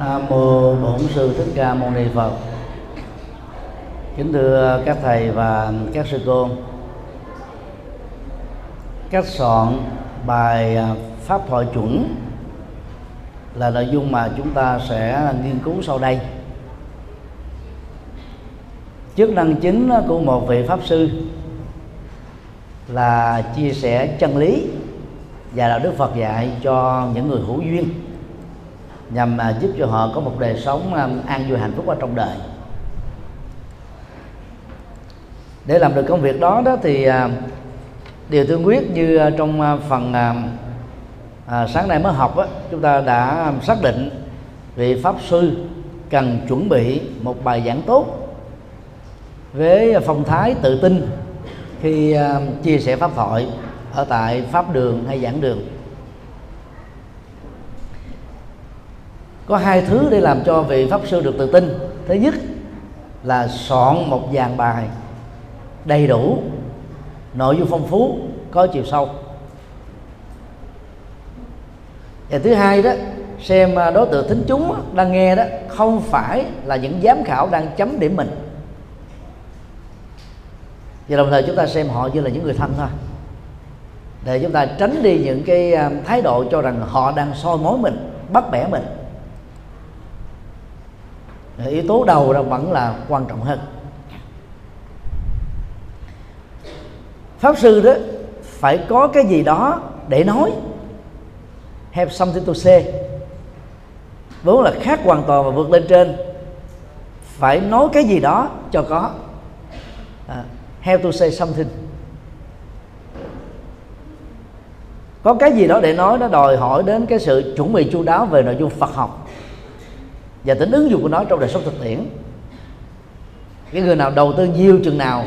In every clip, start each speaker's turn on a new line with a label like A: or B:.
A: Nam mô Bổn sư Thích Ca Mâu Ni Phật. Kính thưa các thầy và các sư cô. Cách soạn bài à, pháp thoại chuẩn là nội dung mà chúng ta sẽ nghiên cứu sau đây. Chức năng chính của một vị pháp sư là chia sẻ chân lý và đạo đức Phật dạy cho những người hữu duyên nhằm à, giúp cho họ có một đời sống à, an vui hạnh phúc ở trong đời. Để làm được công việc đó đó thì à, điều tương quyết như trong phần à, sáng nay mới học á, chúng ta đã xác định vị pháp sư cần chuẩn bị một bài giảng tốt với phong thái tự tin khi chia sẻ pháp thoại ở tại pháp đường hay giảng đường. Có hai thứ để làm cho vị pháp sư được tự tin. Thứ nhất là soạn một dàn bài đầy đủ, nội dung phong phú, có chiều sâu. Và thứ hai đó, xem à, đối tượng thính chúng đang nghe đó, không phải là những giám khảo đang chấm điểm mình. Và đồng thời chúng ta xem họ như là những người thân thôi. Để chúng ta tránh đi những cái à, thái độ cho rằng họ đang soi mối mình, bắt bẻ mình yếu tố đầu đó vẫn là quan trọng hơn. Pháp sư đó phải có cái gì đó để nói. Have something to say. Vốn là khác hoàn toàn và vượt lên trên. Phải nói cái gì đó cho có. À, have to say something. Có cái gì đó để nói nó đòi hỏi đến cái sự chuẩn bị chu đáo về nội dung Phật học và tính ứng dụng của nó trong đời sống thực tiễn. Cái người nào đầu tư nhiều chừng nào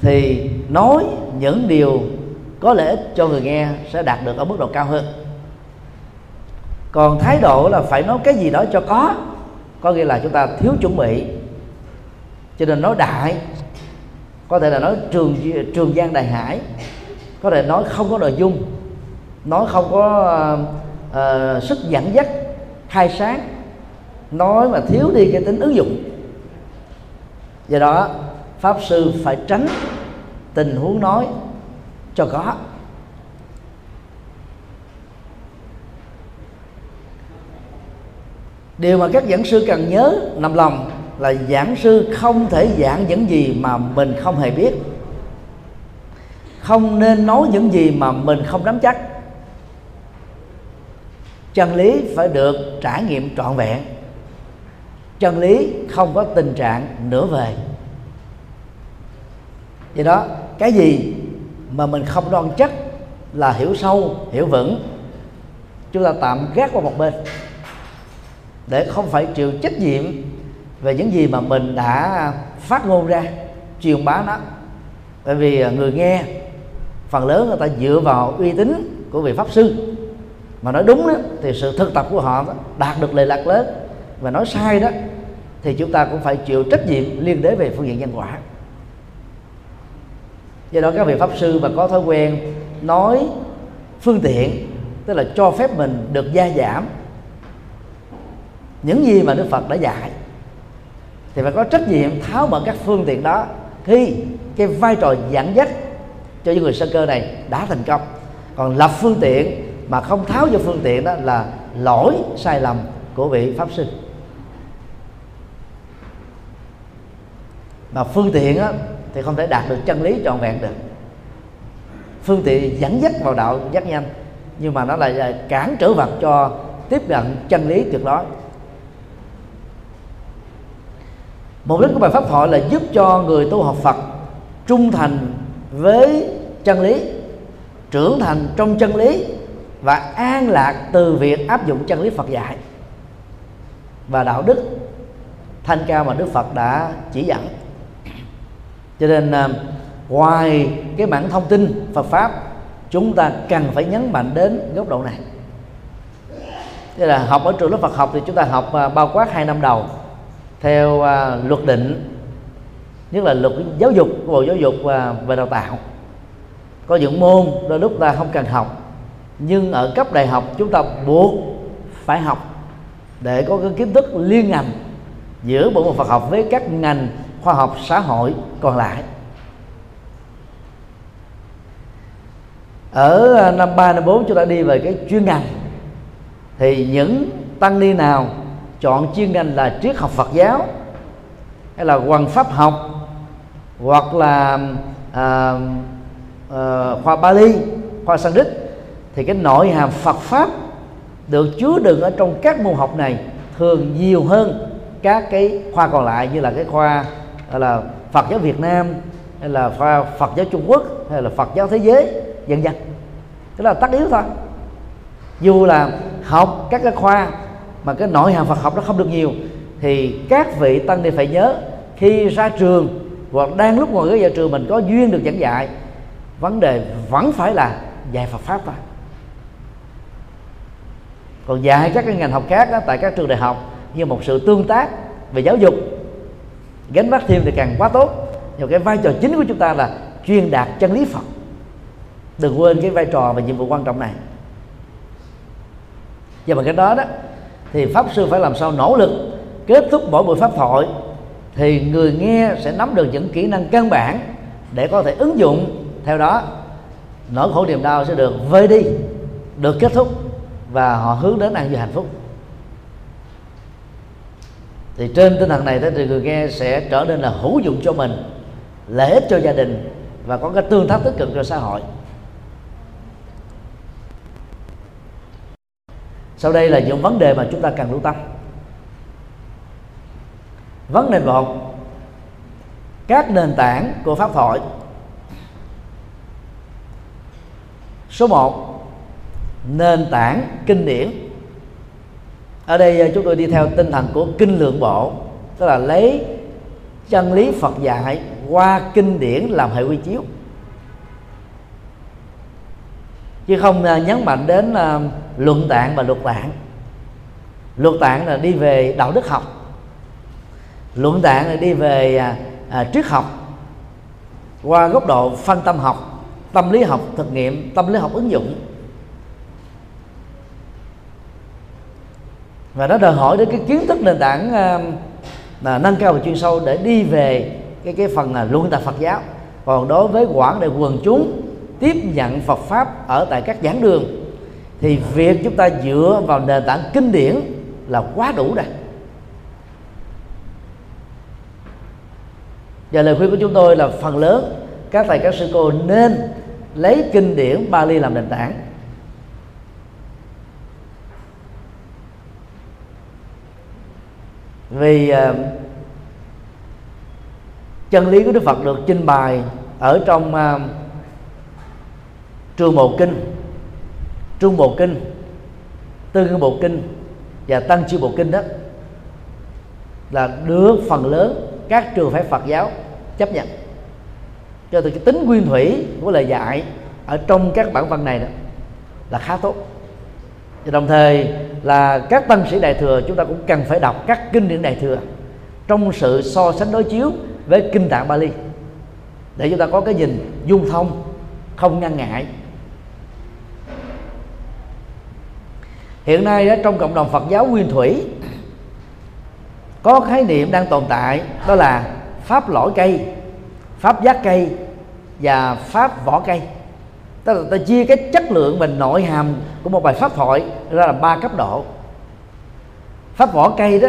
A: thì nói những điều có lợi ích cho người nghe sẽ đạt được ở mức độ cao hơn. Còn thái độ là phải nói cái gì đó cho có có nghĩa là chúng ta thiếu chuẩn bị. Cho nên nói đại có thể là nói trường trường giang đại hải có thể nói không có nội dung nói không có uh, uh, sức dẫn dắt khai sáng nói mà thiếu đi cái tính ứng dụng. Do đó, pháp sư phải tránh tình huống nói cho có. Điều mà các giảng sư cần nhớ nằm lòng là giảng sư không thể giảng những gì mà mình không hề biết. Không nên nói những gì mà mình không nắm chắc. Chân lý phải được trải nghiệm trọn vẹn chân lý không có tình trạng nửa về. do đó cái gì mà mình không đoan chắc là hiểu sâu hiểu vững chúng ta tạm gác qua một bên. Để không phải chịu trách nhiệm về những gì mà mình đã phát ngôn ra truyền bá nó. Bởi vì à, người nghe phần lớn người ta dựa vào uy tín của vị pháp sư. Mà nói đúng đó, thì sự thực tập của họ đạt được lệ lạc lớn và nói sai đó, thì chúng ta cũng phải chịu trách nhiệm liên đới về phương diện nhân quả. Do đó các vị pháp sư mà có thói quen nói phương tiện, tức là cho phép mình được gia giảm những gì mà đức phật đã dạy, thì phải có trách nhiệm tháo mở các phương tiện đó khi cái vai trò dẫn dắt cho những người sơ cơ này đã thành công. Còn lập phương tiện mà không tháo cho phương tiện đó là lỗi sai lầm của vị pháp sư. Mà phương tiện á, thì không thể đạt được chân lý trọn vẹn được. Phương tiện dẫn dắt vào đạo rất nhanh nhưng mà nó là cản trở vật cho tiếp cận chân lý tuyệt đối. Mục đích của bài pháp thoại là giúp cho người tu học Phật trung thành với chân lý trưởng thành trong chân lý và an lạc từ việc áp dụng chân lý Phật dạy và đạo đức. Thanh cao mà Đức Phật đã chỉ dẫn cho nên à, ngoài cái bản thông tin Phật pháp, chúng ta cần phải nhấn mạnh đến góc độ này. Tức là học ở trường lớp Phật học thì chúng ta học à, bao quát hai năm đầu, theo à, luật định, nhất là luật giáo dục, của bộ giáo dục về đào tạo. Có những môn đôi lúc ta không cần học, nhưng ở cấp đại học chúng ta buộc phải học để có cái kiến thức liên ngành giữa bộ môn Phật học với các ngành khoa học xã hội còn lại. Ở à, năm ba năm bốn chúng ta đi về cái chuyên ngành thì những tăng ni nào chọn chuyên ngành là triết học Phật giáo hay là hoàng pháp học hoặc là à, à, khoa Bali khoa Sanskrit thì cái nội hàm Phật pháp được chứa đựng ở trong các môn học này thường nhiều hơn các cái khoa còn lại như là cái khoa hay là Phật giáo Việt Nam hay là Phật giáo Trung Quốc hay là Phật giáo thế giới dần dần đó là tất yếu thôi. Dù là học các cái khoa mà cái nội hàm Phật học nó không được nhiều thì các vị tăng ni phải nhớ khi ra trường hoặc đang lúc ngồi ở nhà trường mình có duyên được giảng dạy vấn đề vẫn phải là dạy Phật pháp thôi. Còn dạy các cái ngành học khác đó, tại các trường đại học như một sự tương tác về giáo dục gánh vác thêm thì càng quá tốt. Nhưng cái vai trò chính của chúng ta là truyền đạt chân lý Phật. Đừng quên cái vai trò và nhiệm vụ quan trọng này. Và bằng cái đó đó, thì pháp sư phải làm sao nỗ lực kết thúc mỗi buổi pháp thoại, thì người nghe sẽ nắm được những kỹ năng căn bản để có thể ứng dụng. Theo đó, nỗi khổ niềm đau sẽ được vơi đi, được kết thúc và họ hướng đến an vui hạnh phúc thì trên tinh thần này thì người nghe sẽ trở nên là hữu dụng cho mình, lợi ích cho gia đình và có cái tương tác tích cực cho xã hội. Sau đây là những vấn đề mà chúng ta cần lưu tâm. Vấn đề một, các nền tảng của pháp thoại số 1 nền tảng kinh điển ở đây ờ, chúng tôi đi theo tinh thần của kinh lượng bộ tức là lấy chân lý Phật dạy qua kinh điển làm hệ quy chiếu. Chứ không ờ, nhấn mạnh đến ờ, luận tạng và luật tạng. Luật tạng là đi về đạo đức học. Luận tạng là đi về à, triết học. Qua góc độ phân tâm học tâm lý học thực nghiệm tâm lý học ứng dụng. Và nó đòi hỏi đến cái kiến thức nền tảng ờ, là nâng cao và chuyên sâu để đi về cái cái phần là luận tập Phật giáo. Còn đối với quảng đại quần chúng tiếp nhận Phật pháp ở tại các giảng đường, thì việc chúng ta dựa vào nền tảng kinh điển là quá đủ rồi. Và lời khuyên của chúng tôi là phần lớn các thầy, các sư cô nên lấy kinh điển Bali làm nền tảng. Vì uh, chân lý của Đức Phật được trình bày ở trong ờ, uh, trường bộ kinh trung bộ kinh tư ngữ bộ kinh và tăng chi bộ kinh đó là được phần lớn các trường phái Phật giáo chấp nhận. Cho từ cái tính nguyên thủy của lời dạy ở trong các bản văn này đó là khá tốt. Và đồng thời là các tăng sĩ đại thừa chúng ta cũng cần phải đọc các kinh điển đại thừa trong sự so sánh đối chiếu với kinh tạng Bali. Để chúng ta có cái nhìn dung thông, không ngăn ngại. Hiện nay trong cộng đồng Phật giáo nguyên thủy, có khái niệm đang tồn tại, đó là pháp lõi cây, pháp giác cây và pháp vỏ cây tức là ta chia cái chất lượng và nội hàm của một bài pháp thoại ra là ba cấp độ. Pháp vỏ cây đó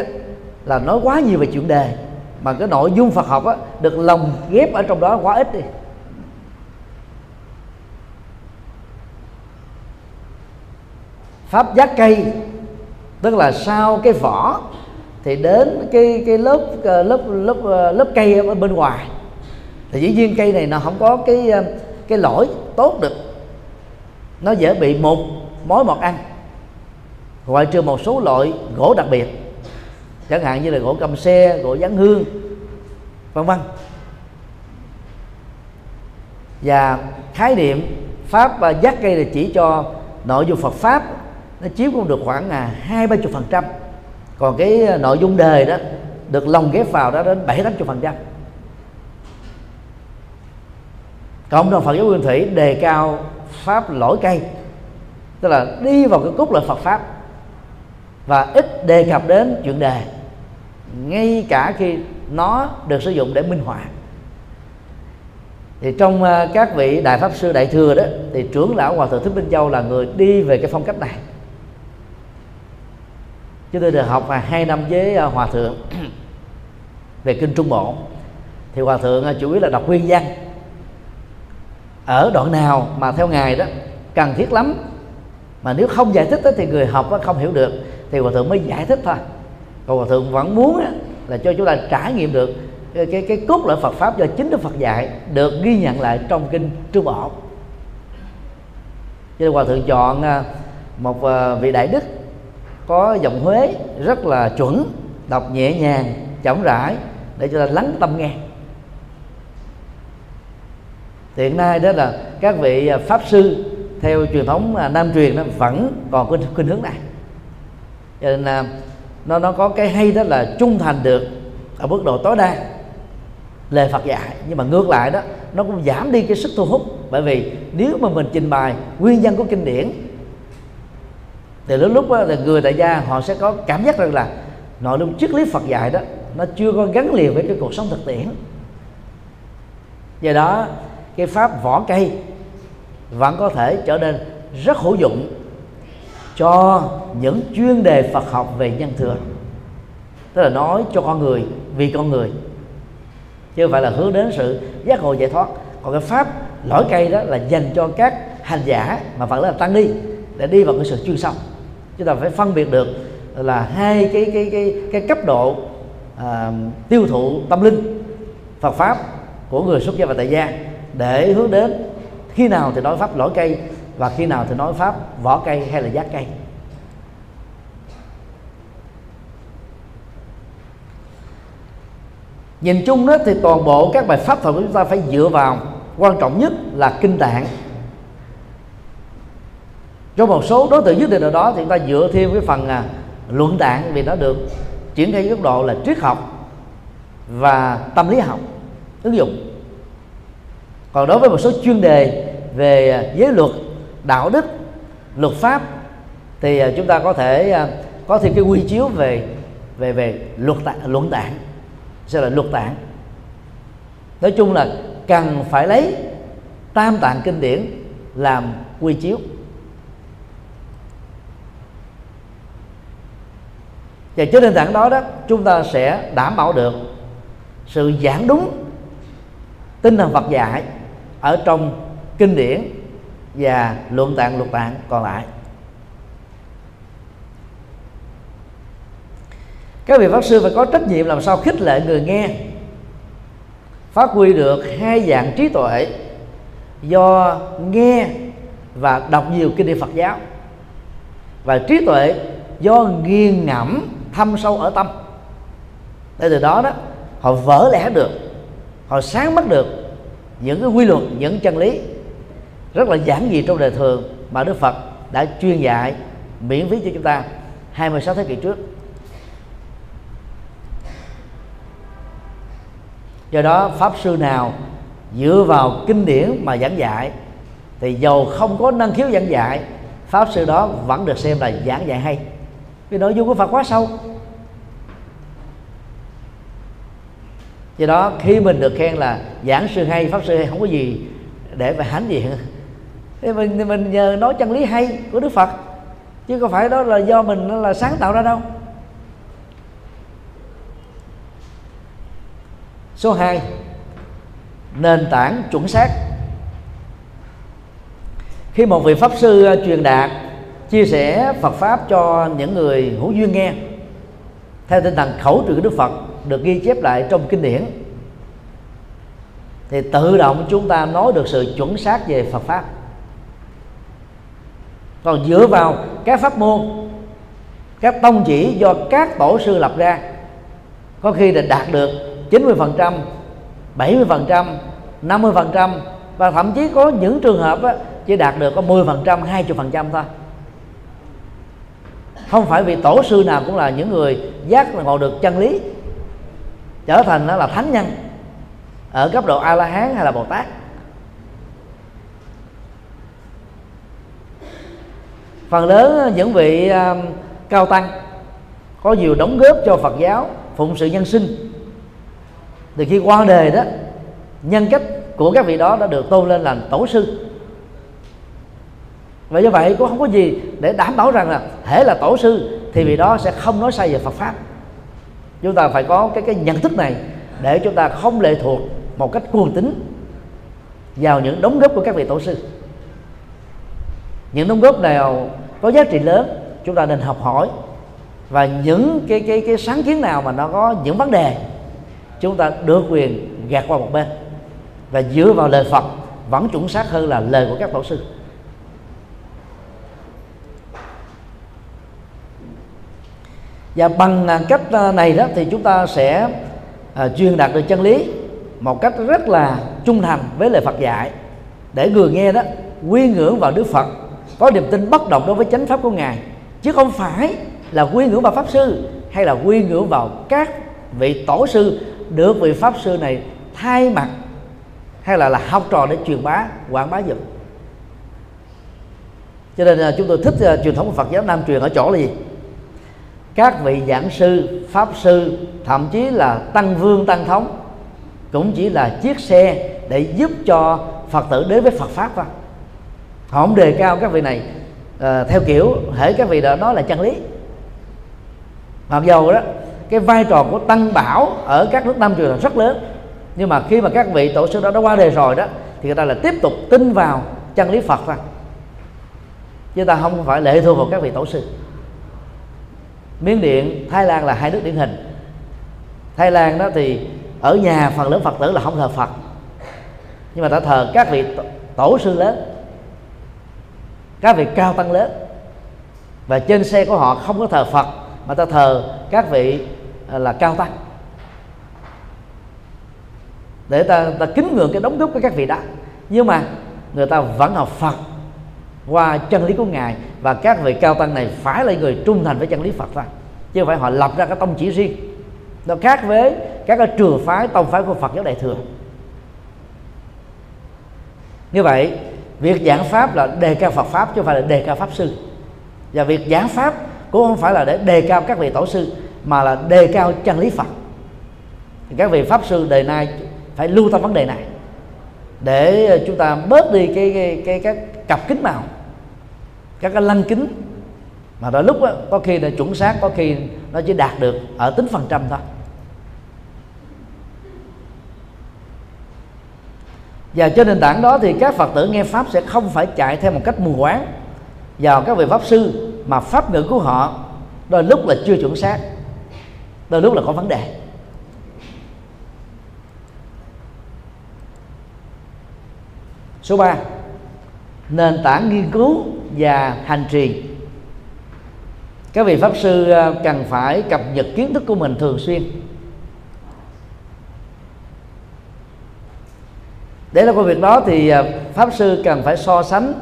A: là nói quá nhiều về chuyện đề mà cái nội dung Phật học á, được lồng ghép ở trong đó quá ít đi. Pháp giác cây tức là sau cái vỏ thì đến cái cái lớp ờ, lớp lớp ờ, lớp cây ở bên ngoài. Thì dĩ nhiên cây này nó không có cái ờ, cái lỗi tốt được nó dễ bị một mối mọt ăn. Ngoại trừ một số loại gỗ đặc biệt, chẳng hạn như là gỗ cầm xe, gỗ dán hương, vân vân. Và khái niệm pháp giác cây là chỉ cho nội dung Phật pháp, nó chiếm cũng được khoảng là hai ba chục phần trăm. Còn cái à, nội dung đề đó được lồng ghép vào đó đến bảy, tám chục phần trăm. Cộng đồng Phật giáo Nguyên Thủy đề cao pháp lỗi cây. Tức là đi vào cái cốt lõi Phật pháp và ít đề cập đến chuyện đề, ngay cả khi nó được sử dụng để minh họa. Thì trong ờ, các vị đại pháp sư đại thừa đó, thì trưởng lão hòa thượng thích minh châu là người đi về cái phong cách này. Chúng tôi được học hai năm với ờ, hòa thượng về kinh trung bộ. Thì hòa thượng ờ, chủ yếu là đọc nguyên văn ở đoạn nào mà theo ngài đó cần thiết lắm. Mà nếu không giải thích đó, thì người học không hiểu được thì hòa thượng mới giải thích thôi. Còn hòa thượng vẫn muốn là cho chúng ta trải nghiệm được cái cái, cái cốt lõi Phật pháp do chính Đức Phật dạy được ghi nhận lại trong kinh Trung Bộ cho nên hòa thượng chọn à, một à, vị đại đức có giọng Huế rất là chuẩn đọc nhẹ nhàng chậm rãi để cho ta lắng tâm nghe hiện nay đó là các vị à, pháp sư theo truyền thống à, nam truyền nó vẫn còn cái khuynh hướng này. Cho nên à, nó nó có cái hay đó là trung thành được ở mức độ tối đa lời Phật dạy. Nhưng mà ngược lại đó nó cũng giảm đi cái sức thu hút. Bởi vì nếu mà mình trình bày nguyên nhân của kinh điển thì lúc lúc đó, là người tại gia họ sẽ có cảm giác rằng là nội dung triết lý Phật dạy đó nó chưa có gắn liền với cái cuộc sống thực tiễn. Do đó cái pháp vỏ cây vẫn có thể trở nên rất hữu dụng cho những chuyên đề Phật học về nhân thừa. Tức là nói cho con người vì con người chứ không phải là hướng đến sự giác ngộ giải thoát. Còn cái pháp lõi cây đó là dành cho các hành giả mà vẫn là tăng đi để đi vào cái sự chuyên sâu. Chúng ta phải phân biệt được là hai cái cái cái cái cấp độ à, tiêu thụ tâm linh Phật pháp của người xuất gia và tại gia để hướng đến khi nào thì nói pháp lõi cây và khi nào thì nói pháp vỏ cây hay là giác cây. Nhìn chung đó thì toàn bộ các bài pháp thuật của chúng ta phải dựa vào quan trọng nhất là kinh tạng. Trong một số đối tượng nhất định nào đó thì chúng ta dựa thêm cái phần à, luận tạng vì nó được triển khai góc độ là triết học và tâm lý học ứng dụng còn đối với một số chuyên đề về à, giới luật đạo đức luật pháp thì à, chúng ta có thể à, có thêm cái quy chiếu về về về luật tạng, luận tạng. Sẽ là luật tạng. Nói chung là cần phải lấy tam tạng kinh điển làm quy chiếu. Và trên nền tảng đó đó chúng ta sẽ đảm bảo được sự giảng đúng tinh thần Phật dạy ở trong kinh điển và luận tạng luật tạng còn lại. Các vị pháp sư phải có trách nhiệm làm sao khích lệ người nghe, phát huy được hai dạng trí tuệ do nghe và đọc nhiều kinh điển Phật giáo, và trí tuệ do nghiền ngẫm thâm sâu ở tâm. Để từ đó đó, họ vỡ lẽ được, họ sáng mắt được những cái quy luật, những chân lý rất là giản dị trong đời thường mà Đức Phật đã chuyên dạy, miễn phí cho chúng ta 26 thế kỷ trước. Do đó, pháp sư nào dựa vào kinh điển mà giảng dạy thì dầu không có năng khiếu giảng dạy, pháp sư đó vẫn được xem là giảng dạy hay. Vì nội dung của Phật quá sâu. Do đó, khi mình được khen là giảng sư hay, pháp sư hay, không có gì để phải hãnh diện. Thì mình thì mình nhờ nói chân lý hay của Đức Phật. Chứ không phải đó là do mình là sáng tạo ra đâu. Số 2 nền tảng chuẩn xác. Khi một vị pháp sư à, truyền đạt, chia sẻ Phật pháp cho những người hữu duyên nghe, theo tinh thần khẩu truyền Đức Phật được ghi chép lại trong kinh điển. Thì tự động chúng ta nói được sự chuẩn xác về Phật pháp. Còn dựa vào các pháp môn các tông chỉ do các tổ sư lập ra có khi là đạt được 90%, 70%, 50% và thậm chí có những trường hợp á, chỉ đạt được có 10%, 20% thôi. Không phải vì tổ sư nào cũng là những người giác ngộ được chân lý trở thành nó là thánh nhân. Ở cấp độ a la hán hay là bồ tát phần lớn ờ, những vị ờ, cao tăng có nhiều đóng góp cho Phật giáo, phụng sự nhân sinh. Từ khi qua đời đó, nhân cách của các vị đó đã được tôn lên làm tổ sư. Và như vậy, cũng không có gì để đảm bảo rằng là thể là tổ sư, thì vị đó sẽ không nói sai về Phật pháp chúng ta phải có cái cái nhận thức này để chúng ta không lệ thuộc một cách cuồng tín vào những đóng góp của các vị tổ sư. Những đóng góp nào có giá trị lớn, chúng ta nên học hỏi. Và những cái cái cái sáng kiến nào mà nó có những vấn đề, chúng ta được quyền gạt qua một bên. Và dựa vào lời Phật vẫn chuẩn xác hơn là lời của các tổ sư. Và bằng à, cách à, này đó thì chúng ta sẽ à, truyền đạt được chân lý một cách rất là trung thành với lời Phật dạy. Để người nghe đó quy ngưỡng vào Đức Phật có niềm tin bất động đối với chánh pháp của ngài. Chứ không phải là quy ngưỡng vào pháp sư hay là quy ngưỡng vào các vị tổ sư được vị pháp sư này thay mặt hay là là học trò để truyền bá quảng bá dùm cho nên là chúng tôi thích uh, truyền thống của Phật giáo Nam truyền ở chỗ là gì? Các vị giảng sư pháp sư thậm chí là tăng vương tăng thống cũng chỉ là chiếc xe để giúp cho phật tử đến với phật pháp thôi. Họ không đề cao các vị này à, theo kiểu hễ các vị đó đó là chân lý. Mặc dầu đó cái vai trò của tăng bảo ở các nước nam truyền là rất lớn nhưng mà khi mà các vị tổ sư đó đã qua đời rồi đó thì người ta là tiếp tục tin vào chân lý phật thôi. Chứ ta không phải lệ thuộc vào các vị tổ sư miến điện, thái lan là hai nước điển hình. Thái lan đó thì ở nhà phần lớn phật tử là không thờ phật. Nhưng mà ta thờ các vị tổ sư lớn, các vị cao tăng lớn. Và trên xe của họ không có thờ phật, mà ta thờ các vị à, là cao tăng. Để ta ta kính ngưỡng cái đóng góp của các vị đó nhưng mà người ta vẫn học phật qua chân lý của ngài. Và các vị cao tăng này phải là người trung thành với chân lý phật thôi chứ không phải họ lập ra cái tông chỉ riêng. Nó khác với các cái trường phái tông phái của phật giáo đại thừa. Như vậy việc giảng pháp là đề cao phật pháp chứ không phải là đề cao pháp sư. Và việc giảng pháp cũng không phải là để đề cao các vị tổ sư mà là đề cao chân lý phật. Thì các vị pháp sư đời nay phải lưu tâm vấn đề này để chúng ta bớt đi cái cái cái, các cặp kính màu các cái lăng kính. Mà đôi lúc đó, có khi là chuẩn xác có khi nó chỉ đạt được ở tính phần trăm thôi. Và trên nền tảng đó thì các phật tử nghe pháp sẽ không phải chạy theo một cách mù quáng vào các vị pháp sư mà pháp ngữ của họ đôi lúc là chưa chuẩn xác đôi lúc là có vấn đề. Số 3 nền tảng nghiên cứu và hành trì. Các vị pháp sư à, cần phải cập nhật kiến thức của mình thường xuyên. Để làm công việc đó thì à, pháp sư cần phải so sánh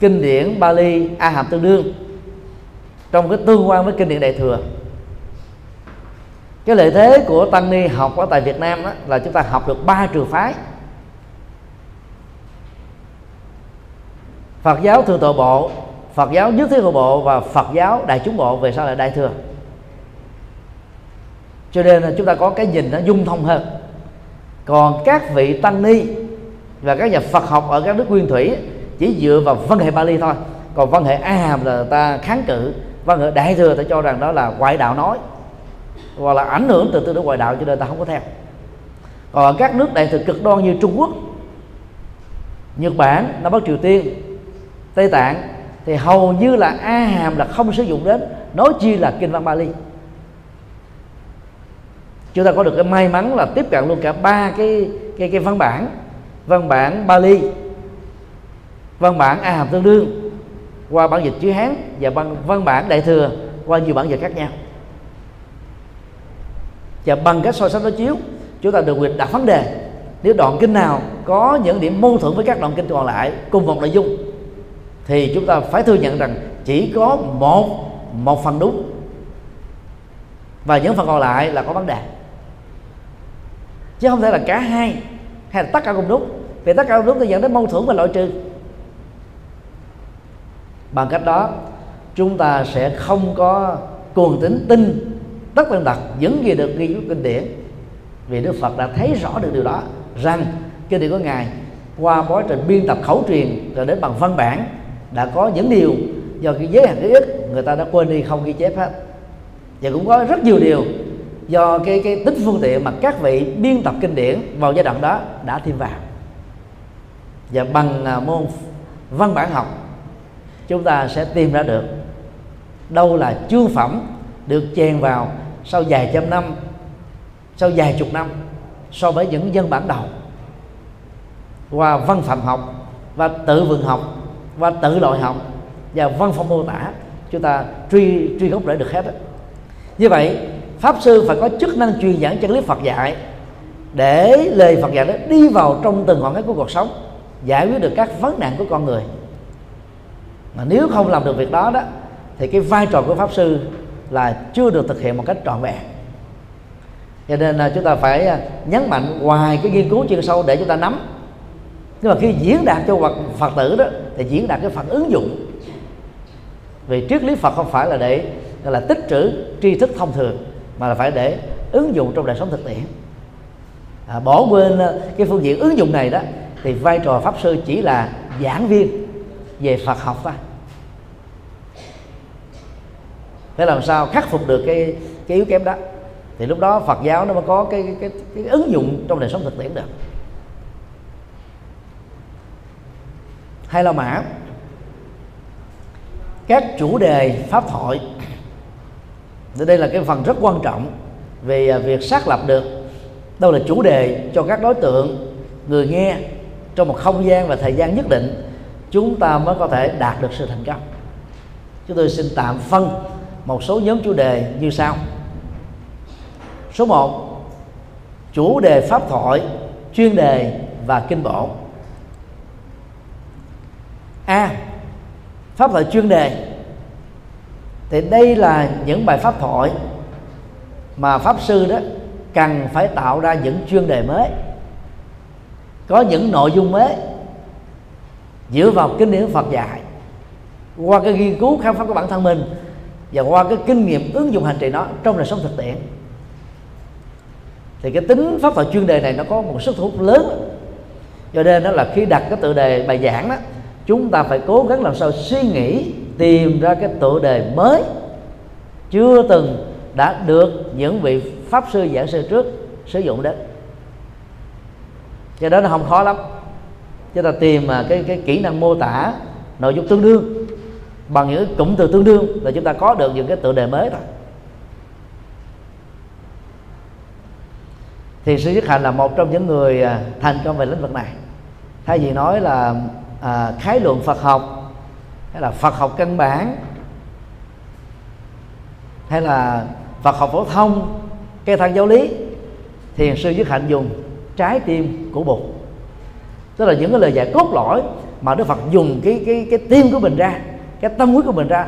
A: kinh điển Bali A Hàm tương đương trong cái tương quan với kinh điển Đại thừa. Cái lợi thế của tăng ni học ở tại Việt Nam đó là chúng ta học được ba trường phái. Phật giáo thượng tọa bộ, Phật giáo nhất thiết hộ bộ và Phật giáo đại chúng bộ về sau là đại thừa. Cho nên là chúng ta có cái nhìn nó dung thông hơn. Còn các vị tăng ni và các nhà Phật học ở các nước nguyên thủy chỉ dựa vào văn hệ Bali thôi. Còn văn hệ A Hàm là ta kháng cự, văn hệ đại thừa ta cho rằng đó là ngoại đạo nói hoặc là ảnh hưởng từ tư tưởng ngoại đạo cho nên ta không có theo. Còn các nước đại thừa cực đoan như Trung Quốc, Nhật Bản, Nam Bắc Triều Tiên Tây Tạng thì hầu như là A Hàm là không sử dụng đến, nói chi là kinh văn Bali. Chúng ta có được cái may mắn là tiếp cận luôn cả ba cái cái cái văn bản văn bản Bali, văn bản A Hàm tương đương, qua bản dịch chữ Hán và văn văn bản Đại thừa, qua nhiều bản dịch khác nhau. Và bằng cách so sánh đối chiếu, chúng ta được quyền đặt vấn đề, nếu đoạn kinh nào có những điểm mâu thuẫn với các đoạn kinh còn lại cùng một nội dung thì chúng ta phải thừa nhận rằng chỉ có một một phần đúng. Và những phần còn lại là có vấn đề. Chứ không thể là cả hai, hay là tất cả cùng đúng. Vì tất cả cùng đúng thì dẫn đến mâu thuẫn và loại trừ. Bằng cách đó, chúng ta sẽ không có cuồng tín tin tất tần tật vẫn gì được ghi chú kinh điển. Vì Đức Phật đã thấy rõ được điều đó, rằng kinh điển của ngài qua quá trình biên tập khẩu truyền rồi đến bằng văn bản đã có những điều do cái giới hạn ký ức người ta đã quên đi không ghi chép hết. Và cũng có rất nhiều điều do cái cái tính phương tiện mà các vị biên tập kinh điển vào giai đoạn đó đã thêm vào. Và bằng à, môn văn bản học, chúng ta sẽ tìm ra được đâu là chương phẩm được chèn vào sau vài trăm năm, sau vài chục năm so với những dân bản đầu. Qua văn phạm học và tự vườn học và tự loại học và văn phong mô tả. Chúng ta truy truy gốc rễ được hết đó. như vậy, pháp sư phải có chức năng truyền giảng chân lý Phật dạy để lời Phật dạy đó đi vào trong từng hoàn cảnh của cuộc sống, giải quyết được các vấn nạn của con người. Mà nếu không làm được việc đó đó, thì cái vai trò của pháp sư là chưa được thực hiện một cách trọn vẹn. Cho nên là chúng ta phải à, nhấn mạnh ngoài cái nghiên cứu chuyên sâu để chúng ta nắm. Nhưng mà khi diễn đạt cho phật tử đó để diễn đạt cái phần ứng dụng. Vì triết lý phật không phải là để là tích trữ tri thức thông thường mà là phải để ứng dụng trong đời sống thực tiễn. À, bỏ quên ờ, cái phương diện ứng dụng này đó thì vai trò pháp sư chỉ là giảng viên về phật học thôi. Phải làm sao khắc phục được cái cái yếu kém đó? Thì lúc đó Phật giáo nó mới có cái cái, cái, cái ứng dụng trong đời sống thực tiễn được. Hay là mã. Các chủ đề pháp thoại. Đây là cái phần rất quan trọng về à, việc xác lập được đâu là chủ đề cho các đối tượng, người nghe trong một không gian và thời gian nhất định, chúng ta mới có thể đạt được sự thành công. Chúng tôi xin tạm phân một số nhóm chủ đề như sau. Số 1 chủ đề pháp thoại, chuyên đề và kinh bộ a. Pháp thoại chuyên đề. Thì đây là những bài pháp thoại mà pháp sư đó cần phải tạo ra những chuyên đề mới. Có những nội dung mới dựa vào kinh điển Phật dạy, qua cái nghiên cứu khám phá của bản thân mình và qua cái kinh nghiệm ứng dụng hành trì nó trong đời sống thực tiễn. Thì cái tính pháp thoại chuyên đề này nó có một sức thu hút lớn. Cho nên đó là khi đặt cái tựa đề bài giảng đó chúng ta phải cố gắng làm sao suy nghĩ, tìm ra cái tựa đề mới. Chưa từng đã được những vị pháp sư giảng sư trước sử dụng đến. Cho đó nó không khó lắm. Chúng ta tìm mà cái cái kỹ năng mô tả nội dung tương đương bằng những cụm từ tương đương là chúng ta có được những cái tựa đề mới rồi. Thì sư nhất hạnh là một trong những người à, thành công về lĩnh vực này. Thay vì nói là à, khái luận phật học hay là phật học căn bản hay là phật học phổ thông cây thang giáo lý thì sư dứt hạnh dùng trái tim của bụt. Tức là những cái lời dạy cốt lõi mà đức phật dùng cái cái cái tim của mình ra cái tâm huyết của mình ra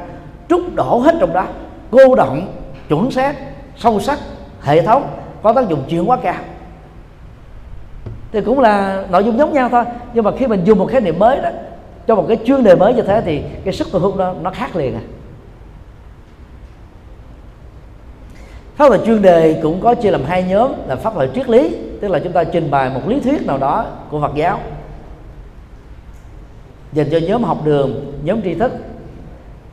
A: trút đổ hết trong đó cô động chuẩn xác sâu sắc hệ thống có tác dụng chuyển hóa cao thì cũng là nội dung giống nhau thôi. Nhưng mà khi mình dùng một khái niệm mới đó, cho một cái chuyên đề mới như thế thì cái sức thu hút đó nó khác liền à. Pháp luật chuyên đề cũng có chia làm hai nhóm, là pháp luật triết lý, tức là chúng ta trình bày một lý thuyết nào đó của Phật giáo, dành cho nhóm học đường, nhóm tri thức,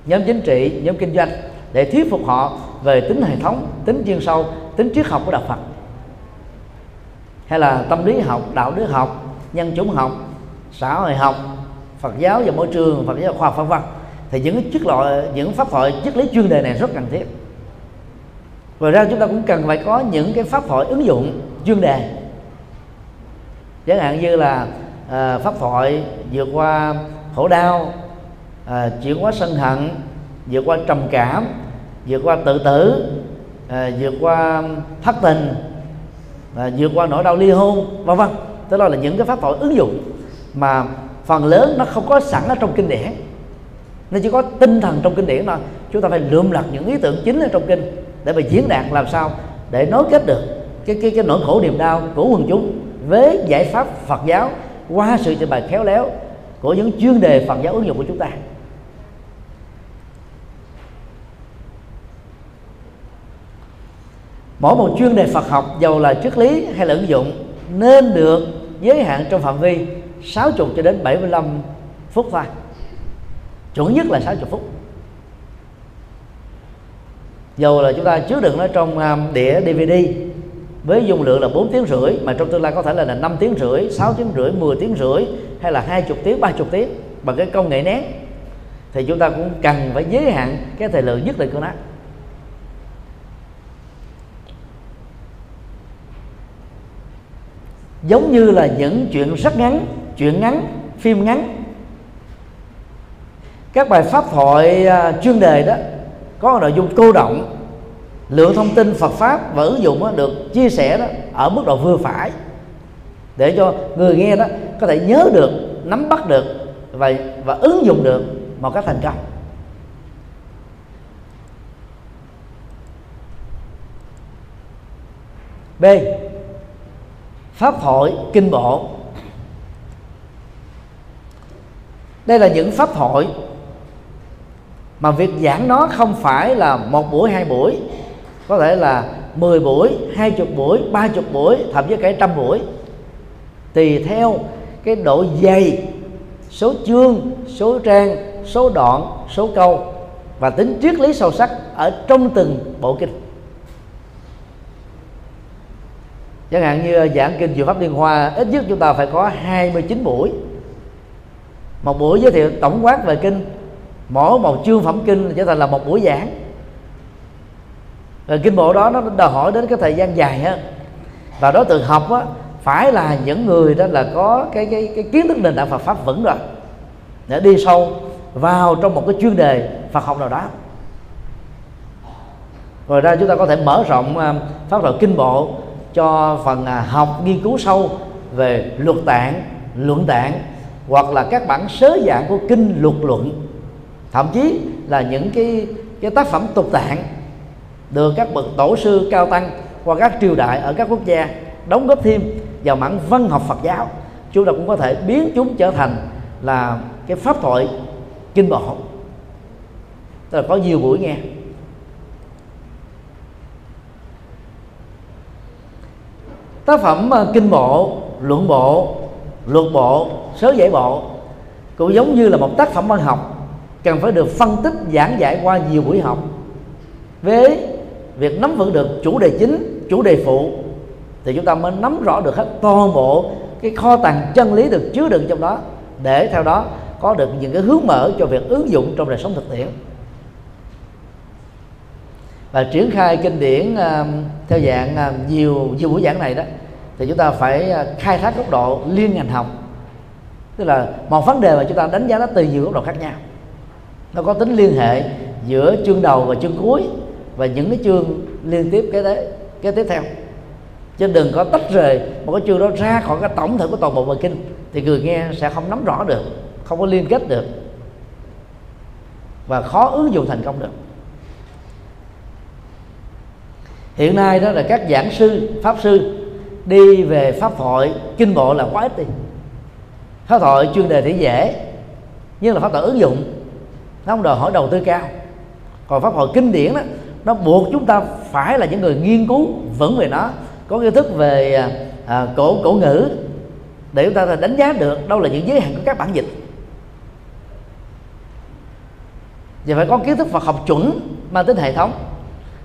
A: nhóm chính trị, nhóm kinh doanh, để thuyết phục họ về tính hệ thống, tính chuyên sâu, tính triết học của đạo phật hay là tâm lý học đạo đức học nhân chủng học xã hội học phật giáo và môi trường phật giáo khoa học vân vân. Thì những chức loại những pháp thoại triết lý chuyên đề này rất cần thiết. Ngoài ra chúng ta cũng cần phải có những cái pháp thoại ứng dụng chuyên đề. Chẳng hạn như là à, pháp thoại vượt qua khổ đau à, chuyển hóa sân hận vượt qua trầm cảm vượt qua tự tử à, vượt qua thất tình và vượt qua nỗi đau ly hôn vân vân. Tức là, là những cái pháp thoại ứng dụng mà phần lớn nó không có sẵn ở trong kinh điển. Nó chỉ có tinh thần trong kinh điển thôi. Chúng ta phải lượm lặt những ý tưởng chính ở trong kinh để mà diễn đạt làm sao để nối kết được cái cái cái nỗi khổ niềm đau của quần chúng với giải pháp Phật giáo qua sự trình bày khéo léo của những chuyên đề Phật giáo ứng dụng của chúng ta. Mỗi một chuyên đề Phật học dầu là triết lý hay là ứng dụng nên được giới hạn trong phạm vi 60 cho đến 75 phút thôi. Chuẩn nhất là 60 phút. Dầu là chúng ta chứa đựng nó trong à, đĩa DVD với dung lượng là 4 tiếng rưỡi mà trong tương lai có thể là 5 tiếng rưỡi, 6 tiếng rưỡi, 10 tiếng rưỡi hay là 20 tiếng, 30 tiếng bằng cái công nghệ nén thì chúng ta cũng cần phải giới hạn cái thời lượng nhất định của nó. Giống như là những chuyện rất ngắn, chuyện ngắn, phim ngắn. Các bài pháp thoại à, chuyên đề đó có nội dung cô động lượng thông tin Phật pháp và ứng dụng được chia sẻ đó ở mức độ vừa phải. Để cho người nghe đó có thể nhớ được, nắm bắt được và và ứng dụng được một cách thành công. B pháp hội kinh bộ. Đây là những pháp hội mà việc giảng nó không phải là một buổi hai buổi. Có thể là 10 buổi, 20 buổi, 30 buổi, thậm chí cả trăm buổi. Tùy theo cái độ dày số chương, số trang, số đoạn, số câu và tính triết lý sâu sắc ở trong từng bộ kinh. Chẳng hạn như giảng kinh Diệu pháp liên hoa ít nhất chúng ta phải có 29 buổi. Một buổi giới thiệu tổng quát về kinh mỗi một chương phẩm kinh trở thành là một buổi giảng. Rồi kinh bộ đó nó đòi hỏi đến cái thời gian dài hơn và đối tượng học á, phải là những người đó là có cái cái cái kiến thức nền tảng Phật pháp vững rồi. Để đi sâu vào trong một cái chuyên đề Phật học nào đó. Rồi ra chúng ta có thể mở rộng à, pháp thoại kinh bộ cho phần à, học nghiên cứu sâu về luật tạng, luận tạng hoặc là các bản sớ dạng của kinh luật luận. Thậm chí là những cái cái tác phẩm tục tạng được các bậc tổ sư cao tăng qua các triều đại ở các quốc gia đóng góp thêm vào mảng văn học Phật giáo, chúng ta cũng có thể biến chúng trở thành là cái pháp thoại kinh bộ tức là có nhiều buổi nghe. Tác phẩm ờ, kinh bộ, luận bộ, luật bộ, sớ giải bộ cũng giống như là một tác phẩm văn học, cần phải được phân tích, giảng giải qua nhiều buổi học. Với việc nắm vững được chủ đề chính, chủ đề phụ thì chúng ta mới nắm rõ được hết toàn bộ cái kho tàng chân lý được chứa đựng trong đó, để theo đó có được những cái hướng mở cho việc ứng dụng trong đời sống thực tiễn và triển khai kinh điển à, theo dạng à, nhiều nhiều buổi giảng này đó, thì chúng ta phải à, khai thác góc độ liên ngành học. Tức là một vấn đề mà chúng ta đánh giá nó từ nhiều góc độ khác nhau. Nó có tính liên hệ giữa chương đầu và chương cuối và những cái chương liên tiếp cái đấy cái tiếp theo. Chứ đừng có tách rời một cái chương đó ra khỏi cái tổng thể của toàn bộ bài kinh thì người nghe sẽ không nắm rõ được, không có liên kết được và khó ứng dụng thành công được. Hiện nay đó là các giảng sư, pháp sư đi về pháp thoại kinh bộ là quá ít đi. Pháp thoại chuyên đề thì dễ, nhưng là pháp thoại ứng dụng, nó không đòi hỏi đầu tư cao. Còn pháp thoại kinh điển đó, nó buộc chúng ta phải là những người nghiên cứu vững về nó, có kiến thức về à, à cổ cổ ngữ để chúng ta đánh giá được đâu là những giới hạn của các bản dịch. Và phải có kiến thức Phật học chuẩn mang tính hệ thống.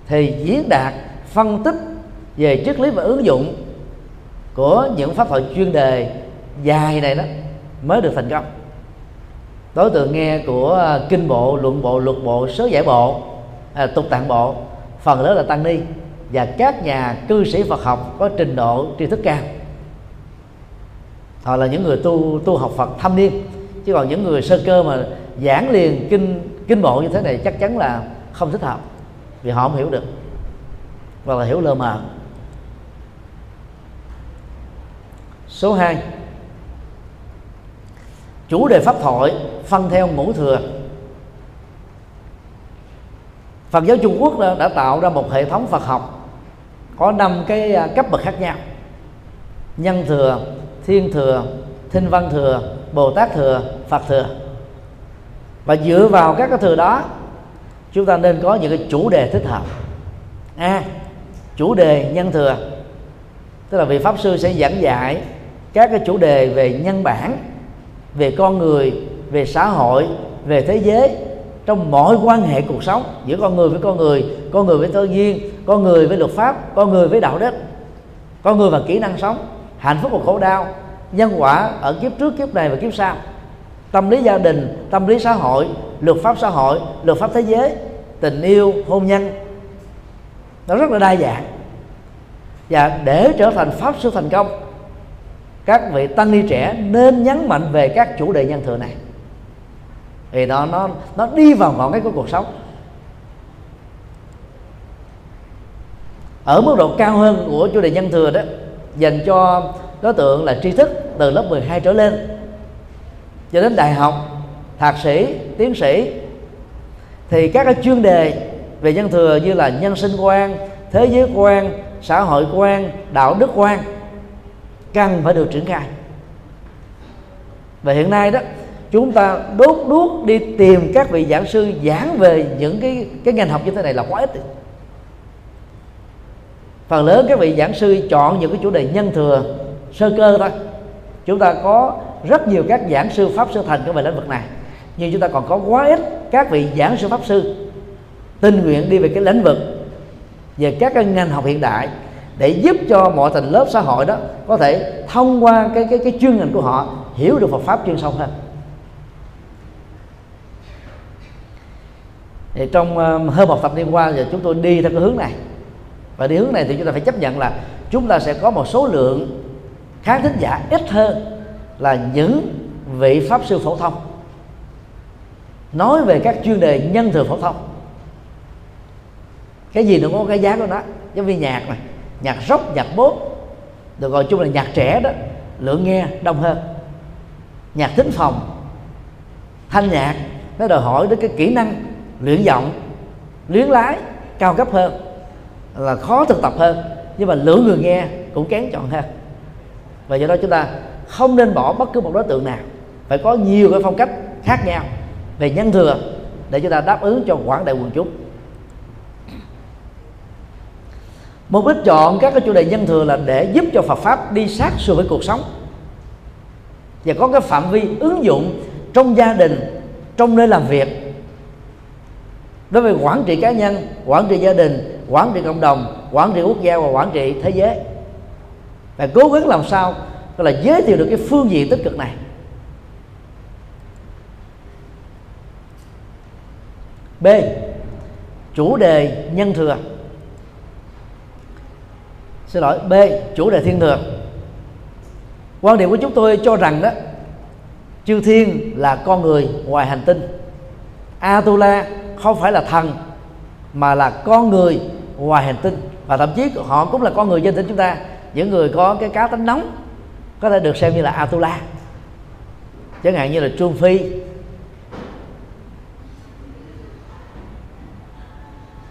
A: Thì diễn đạt phân tích về triết lý và ứng dụng của những pháp thoại chuyên đề dài này đó mới được thành công. Đối tượng nghe của à, kinh bộ luận bộ luật bộ sớ giải bộ à, tục tạng bộ phần lớn là tăng ni và các nhà cư sĩ Phật học có trình độ tri thức cao. Họ là những người tu tu học Phật thâm niên chứ còn những người sơ cơ mà giảng liền kinh kinh bộ như thế này chắc chắn là không thích hợp vì họ không hiểu được hoặc là hiểu lơ mờ. Số 2 chủ đề pháp thoại phân theo ngũ thừa. Phật giáo Trung Quốc đã, đã tạo ra một hệ thống Phật học có năm cái à, cấp bậc khác nhau. Nhân thừa thiên thừa thinh văn thừa bồ tát thừa phật thừa. Và dựa vào các cái thừa đó chúng ta nên có những cái chủ đề thích hợp. A chủ đề nhân thừa. Tức là vị pháp sư sẽ giảng dạy các cái chủ đề về nhân bản, về con người, về xã hội, về thế giới, trong mọi quan hệ cuộc sống, giữa con người với con người con người với tự nhiên, con người với luật pháp, con người với đạo đức, con người và kỹ năng sống, hạnh phúc và khổ đau, nhân quả ở kiếp trước, kiếp này và kiếp sau. Tâm lý gia đình, tâm lý xã hội, luật pháp xã hội, luật pháp thế giới, tình yêu, hôn nhân. Nó rất là đa dạng và để trở thành pháp sư thành công, các vị tăng ni trẻ nên nhấn mạnh về các chủ đề nhân thừa này. Thì nó nó nó đi vào ngọn cái của cuộc sống. Ở mức độ cao hơn của chủ đề nhân thừa đó, dành cho đối tượng là tri thức từ lớp 12 trở lên, cho đến đại học, thạc sĩ, tiến sĩ, thì các cái chuyên đề về nhân thừa như là nhân sinh quan, thế giới quan xã hội quan, đạo đức quan, cần phải được triển khai. Và hiện nay đó, chúng ta đốt đuốc đi tìm các vị giảng sư giảng về những cái cái ngành học như thế này là quá ít phần lớn các vị giảng sư chọn những cái chủ đề nhân thừa, sơ cơ thôi. Chúng ta có rất nhiều các giảng sư pháp, sư thành trong về lĩnh vực này. Nhưng chúng ta còn có quá ít các vị giảng sư pháp, sư tình nguyện đi về cái lĩnh vực về các cái ngành học hiện đại để giúp cho mọi tầng lớp xã hội đó có thể thông qua cái cái cái chuyên ngành của họ hiểu được Phật pháp chuyên sâu hơn. Thì trong hơn một thập niên qua giờ chúng tôi đi theo cái hướng này. Và đi hướng này thì chúng ta phải chấp nhận là chúng ta sẽ có một số lượng khán thính giả ít hơn là những vị pháp sư phổ thông. Nói về các chuyên đề nhân thừa phổ thông cái gì nó có cái giá của nó. Giống như nhạc này. Nhạc rock, nhạc bốt được gọi chung là nhạc trẻ đó. Lượng nghe đông hơn. Nhạc thính phòng. Thanh nhạc. Nó đòi hỏi đến cái kỹ năng luyện giọng, luyến lái cao cấp hơn, là khó thực tập hơn. Nhưng mà lượng người nghe cũng kén chọn hơn. Và do đó chúng ta không nên bỏ bất cứ một đối tượng nào. Phải có nhiều cái phong cách khác nhau về nhân thừa để chúng ta đáp ứng cho quảng đại quần chúng. Mục đích chọn các cái chủ đề nhân thừa là để giúp cho Phật pháp đi sát so với cuộc sống. Và có cái phạm vi ứng dụng trong gia đình, trong nơi làm việc. Đối với quản trị cá nhân, quản trị gia đình, quản trị cộng đồng, quản trị quốc gia và quản trị thế giới. Và cố gắng làm sao là giới thiệu được cái phương diện tích cực này. B. Chủ đề nhân thừa xin lỗi, b, chủ đề thiên đường quan điểm của chúng tôi cho rằng đó, chư thiên là con người ngoài hành tinh. Atula không phải là thần, mà là con người ngoài hành tinh. Và thậm chí họ cũng là con người trên tinh chúng ta. Những người có cái cá tính nóng có thể được xem như là atula. Chẳng hạn như là trương phi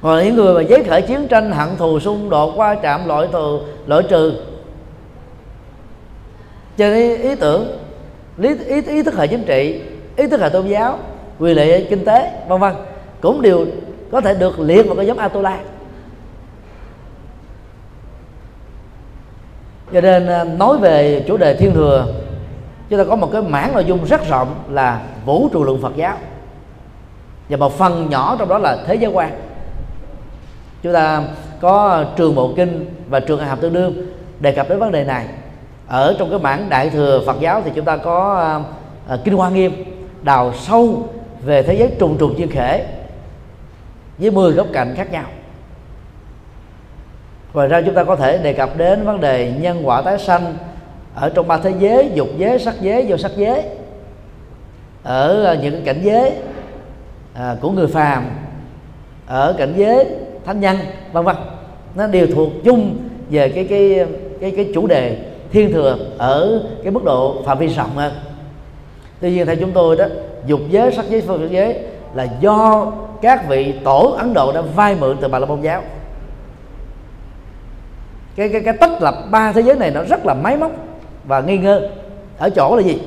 A: còn những người mà giấy khởi chiến tranh hận thù xung đột qua trạm loại từ loại trừ. Cho nên ý tưởng lý, ý, ý thức hệ chính trị ý thức hệ tôn giáo quyền lợi kinh tế vân vân cũng đều có thể được liệt vào cái giống Atola cho nên à, nói về chủ đề thiên thừa chúng ta có một cái mảng nội dung rất rộng là vũ trụ lượng Phật giáo. Và một phần nhỏ trong đó là thế giới quan chúng ta có trường bộ kinh và trường đại học tương đương đề cập đến vấn đề này. Ở trong cái mảng đại thừa Phật giáo thì chúng ta có uh, kinh hoa nghiêm đào sâu về thế giới trùng trùng duyên khể với 10 góc cạnh khác nhau. Ngoài ra chúng ta có thể đề cập đến vấn đề nhân quả tái sanh ở trong ba thế giới dục giới sắc giới vô sắc giới. Ở à, những cảnh giới à, của người phàm ở cảnh giới thánh nhân, vân vân. Nó đều thuộc chung về cái cái cái cái chủ đề thiên thừa ở cái mức độ phạm vi rộng hơn. Tuy nhiên theo chúng tôi đó, dục giới, sắc giới, phương giới là do các vị tổ ấn độ đã vay mượn từ bà la môn giáo. Cái cái cái tách lập ba thế giới này nó rất là máy móc và nghi ngơ ở chỗ là gì?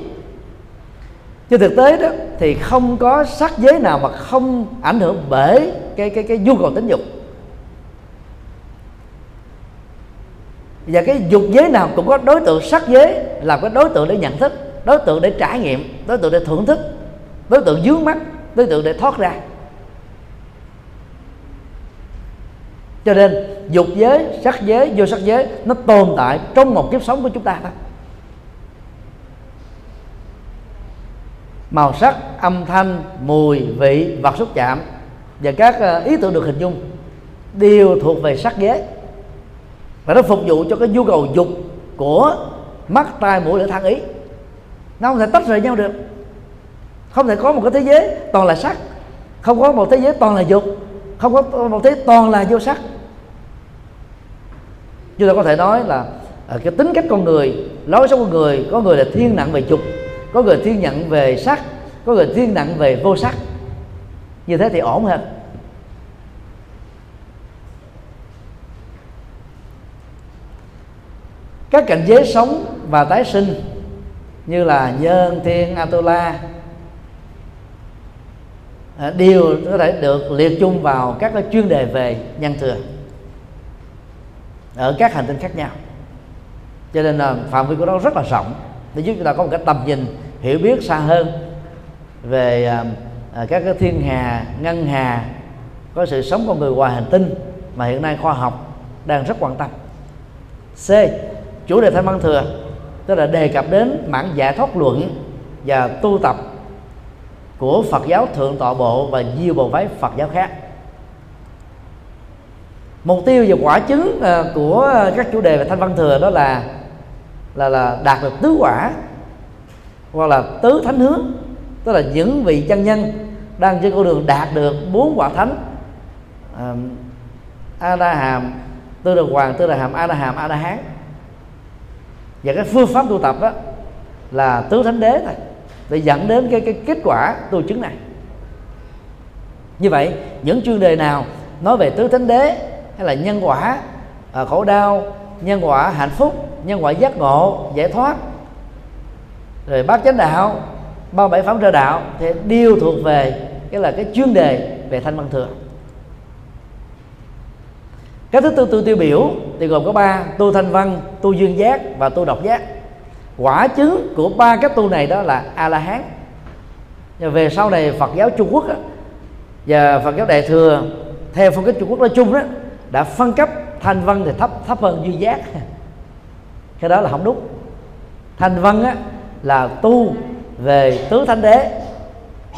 A: Trên thực tế đó thì không có sắc giới nào mà không ảnh hưởng bởi cái cái cái nhu cầu tính dục. Và cái dục giới nào cũng có đối tượng sắc giới, là cái đối tượng để nhận thức, đối tượng để trải nghiệm, đối tượng để thưởng thức, đối tượng dướng mắt, đối tượng để thoát ra. Cho nên, dục giới, sắc giới, vô sắc giới, nó tồn tại trong một kiếp sống của chúng ta thôi màu sắc, âm thanh, mùi, vị, vật xúc chạm và các ờ, ý tưởng được hình dung đều thuộc về sắc giới và nó phục vụ cho cái nhu cầu dục của mắt, tai, mũi, lưỡi thân ý. Nó không thể tách rời nhau được. Không thể có một cái thế giới toàn là sắc. Không có một thế giới toàn là dục. Không có một thế giới toàn là vô sắc. Chúng ta có thể nói là à, cái tính cách con người, lối sống con người, có người là thiên nặng về dục, có người thiên nhận về sắc, có người thiên nặng về vô sắc. Như thế thì ổn hơn các cảnh giới sống và tái sinh như là nhân thiên, atula à, đều có thể được liệt chung vào các cái chuyên đề về nhân thừa ở các hành tinh khác nhau. Cho nên là phạm vi của nó rất là rộng. Để giúp chúng ta có một cái tầm nhìn hiểu biết xa hơn về à, à, các cái thiên hà, ngân hà, có sự sống con người ngoài hành tinh mà hiện nay khoa học đang rất quan tâm. C chủ đề thanh văn thừa tức là đề cập đến mảng giải thoát luận và tu tập của Phật giáo thượng tọa bộ và nhiều bộ phái Phật giáo khác. Mục tiêu và quả chứng à, của các chủ đề về thanh văn thừa đó là là là đạt được tứ quả hoặc là tứ thánh hướng tức là những vị chân nhân đang trên con đường đạt được bốn quả thánh. À, a la hàm tư đà hoàng tư đà hàm a la hàm a la hán và cái phương pháp tu tập đó là tứ thánh đế thôi để dẫn đến cái, cái kết quả tu chứng này. Như vậy những chuyên đề nào nói về tứ thánh đế hay là nhân quả à, khổ đau nhân quả hạnh phúc nhân quả giác ngộ giải thoát rồi bát chánh đạo ba bảy phẩm trợ đạo thì đều thuộc về cái là cái chuyên đề về thanh văn thừa các thứ tư tu tiêu biểu thì gồm có ba tu thanh văn tu dương giác và tu độc giác. Quả chứng của ba cái tu này đó là a la hán và về sau này phật giáo trung quốc và phật giáo đại thừa theo phong cách trung quốc nói chung đó đã phân cấp thanh văn thì thấp thấp hơn duy giác. Cái đó là không đúng. Thanh văn á, là tu về tứ thánh đế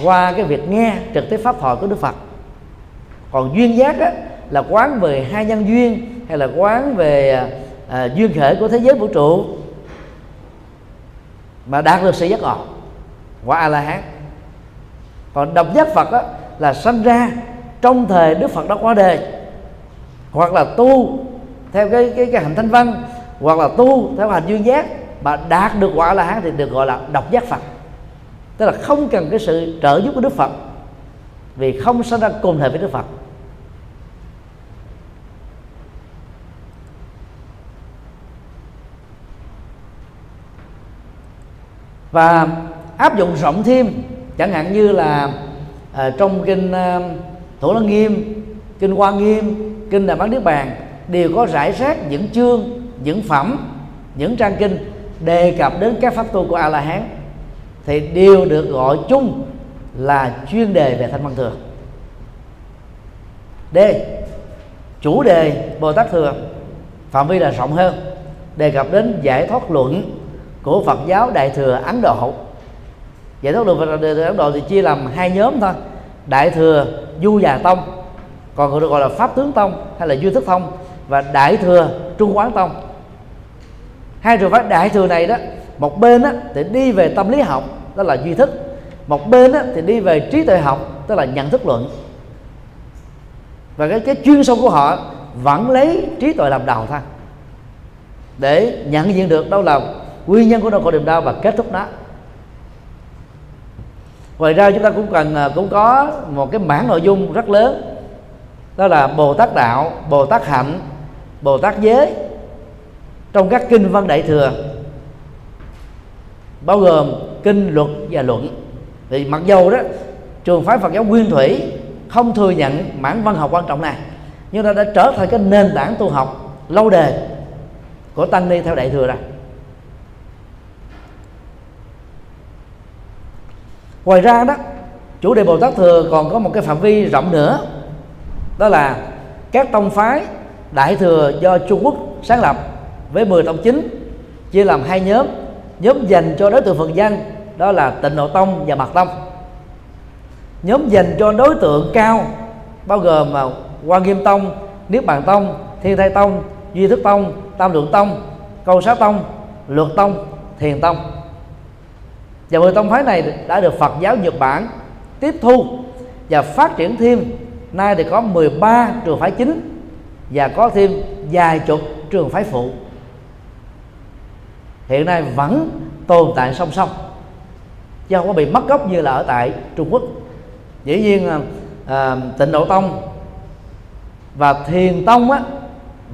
A: qua cái việc nghe trực tiếp pháp thoại của đức phật. Còn duyên giác á, là quán về hai nhân duyên hay là quán về à, à, duyên khởi của thế giới vũ trụ mà đạt được sự giác ngộ. Quả a la hán còn độc giác phật đó là sanh ra trong thời đức phật đã qua đời hoặc là tu theo cái cái cái hành thanh văn hoặc là tu theo hành duyên giác mà đạt được quả la hán thì được gọi là độc giác phật. Tức là không cần cái sự trợ giúp của đức phật vì không sanh ra cùng thời với đức phật. Và áp dụng rộng thêm chẳng hạn như là à, trong kinh ờ, à, thủ lăng nghiêm kinh hoa nghiêm kinh Đà bán niết bàn đều có rải rác những chương những phẩm những trang kinh đề cập đến các pháp tu của a la hán thì đều được gọi chung là chuyên đề về thanh văn thừa. D. Chủ đề bồ tát thừa phạm vi là rộng hơn đề cập đến giải thoát luận của Phật giáo Đại thừa Ấn Độ. Giải thoát đường Phật Đại thừa Ấn Độ thì chia làm hai nhóm thôi. Đại thừa Du Già Tông còn được gọi là Pháp Tướng Tông hay là Duy Thức Tông và Đại thừa Trung Quán Tông. Hai trường phái đại thừa này đó một bên á, thì đi về tâm lý học đó là duy thức. Một bên á, thì đi về trí tuệ học tức là nhận thức luận. Và cái cái chuyên sâu của họ vẫn lấy trí tuệ làm đầu thôi. Để nhận diện được đâu là nguyên nhân của nó khổ niềm đau và kết thúc nó. Ngoài ra chúng ta cũng cần à, cũng có một cái mảng nội dung rất lớn. Đó là bồ tát đạo, bồ tát hạnh, bồ tát giới trong các kinh văn đại thừa, bao gồm kinh luật và luận. Thì mặc dầu đó, trường phái Phật giáo Nguyên Thủy không thừa nhận mảng văn học quan trọng này, nhưng nó đã trở thành cái nền tảng tu học lâu đời của tăng ni theo đại thừa rồi. Ngoài ra đó, chủ đề bồ tát thừa còn có một cái phạm vi rộng nữa. Đó là các tông phái đại thừa do trung quốc sáng lập với 10 tông chính, chia làm hai nhóm. Nhóm dành cho đối tượng phật danh đó là tịnh độ tông và mật tông. Nhóm dành cho đối tượng cao, bao gồm mà quan nghiêm tông, niết bàn tông, thiên thai tông, duy thức tông, tam lượng tông, câu sát tông, luật tông, thiền tông và mười tông phái này đã được Phật giáo Nhật Bản tiếp thu và phát triển thêm. Nay thì có 13 trường phái chính và có thêm vài chục trường phái phụ. Hiện nay vẫn tồn tại song song chứ không có bị mất gốc như là ở tại Trung Quốc. Dĩ nhiên à, à tịnh độ tông và thiền tông á,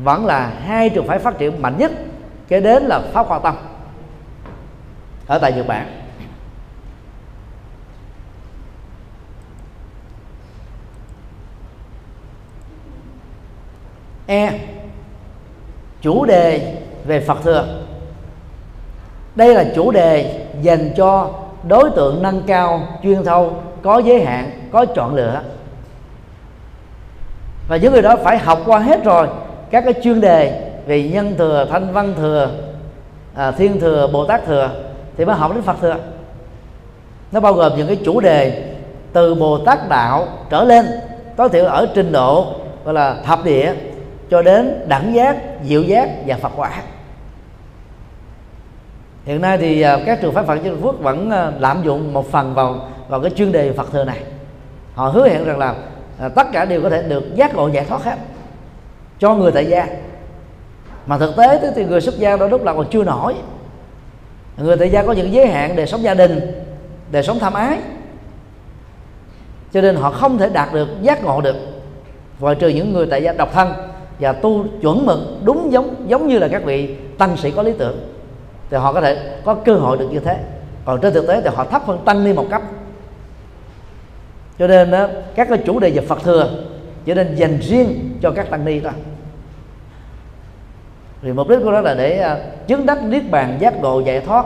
A: vẫn là hai trường phái phát triển mạnh nhất kế đến là pháp hoa tông ở tại nhật bản. E. Chủ đề về phật thừa đây là chủ đề dành cho đối tượng nâng cao chuyên thâu có giới hạn có chọn lựa. Và những người đó phải học qua hết rồi các cái chuyên đề về nhân thừa thanh văn thừa à, thiên thừa bồ tát thừa thì mới học đến phật thừa nó bao gồm những cái chủ đề từ bồ tát đạo trở lên tối thiểu ở trình độ gọi là thập địa cho đến đẳng giác diệu giác và phật quả. Hiện nay thì à, các trường phái phật trên quốc vẫn à, lạm dụng một phần vào vào cái chuyên đề phật thừa này. Họ hứa hẹn rằng là à, tất cả đều có thể được giác ngộ giải thoát hết cho người tại gia. Mà thực tế thì người xuất gia đôi lúc là còn chưa nổi. Người tại gia có những giới hạn để sống gia đình, để sống tham ái. Cho nên họ không thể đạt được, giác ngộ được, ngoài trừ những người tại gia độc thân và tu chuẩn mực đúng giống giống như là các vị tăng sĩ có lý tưởng. Thì họ có thể có cơ hội được như thế. Còn trên thực tế thì họ thấp hơn tăng ni một cấp. Cho nên đó, các cái chủ đề về Phật thừa cho nên dành riêng cho các tăng ni thôi. Vì mục đích của nó là để à, chứng đắc niết bàn giác ngộ giải thoát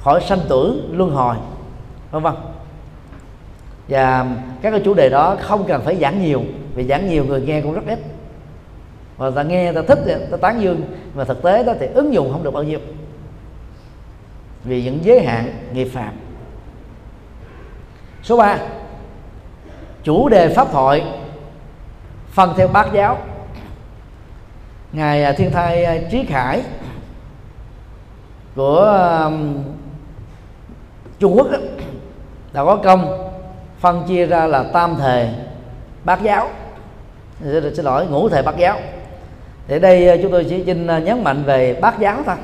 A: khỏi sanh tử luân hồi vân vân. Và các cái chủ đề đó không cần phải giảng nhiều vì giảng nhiều người nghe cũng rất ít và ta nghe ta thích ta tán dương. Mà thực tế đó thì ứng dụng không được bao nhiêu. Vì những giới hạn nghiệp phạm. Số 3 chủ đề pháp thoại phân theo bát giáo. Ngài à, thiên thai à, trí khải của trung quốc đó, đã có công phân chia ra là tam thề bát giáo. Xin lỗi ngũ thề bát giáo thì đây ờ, chúng tôi chỉ xin ờ, nhấn mạnh về bát giáo thôi.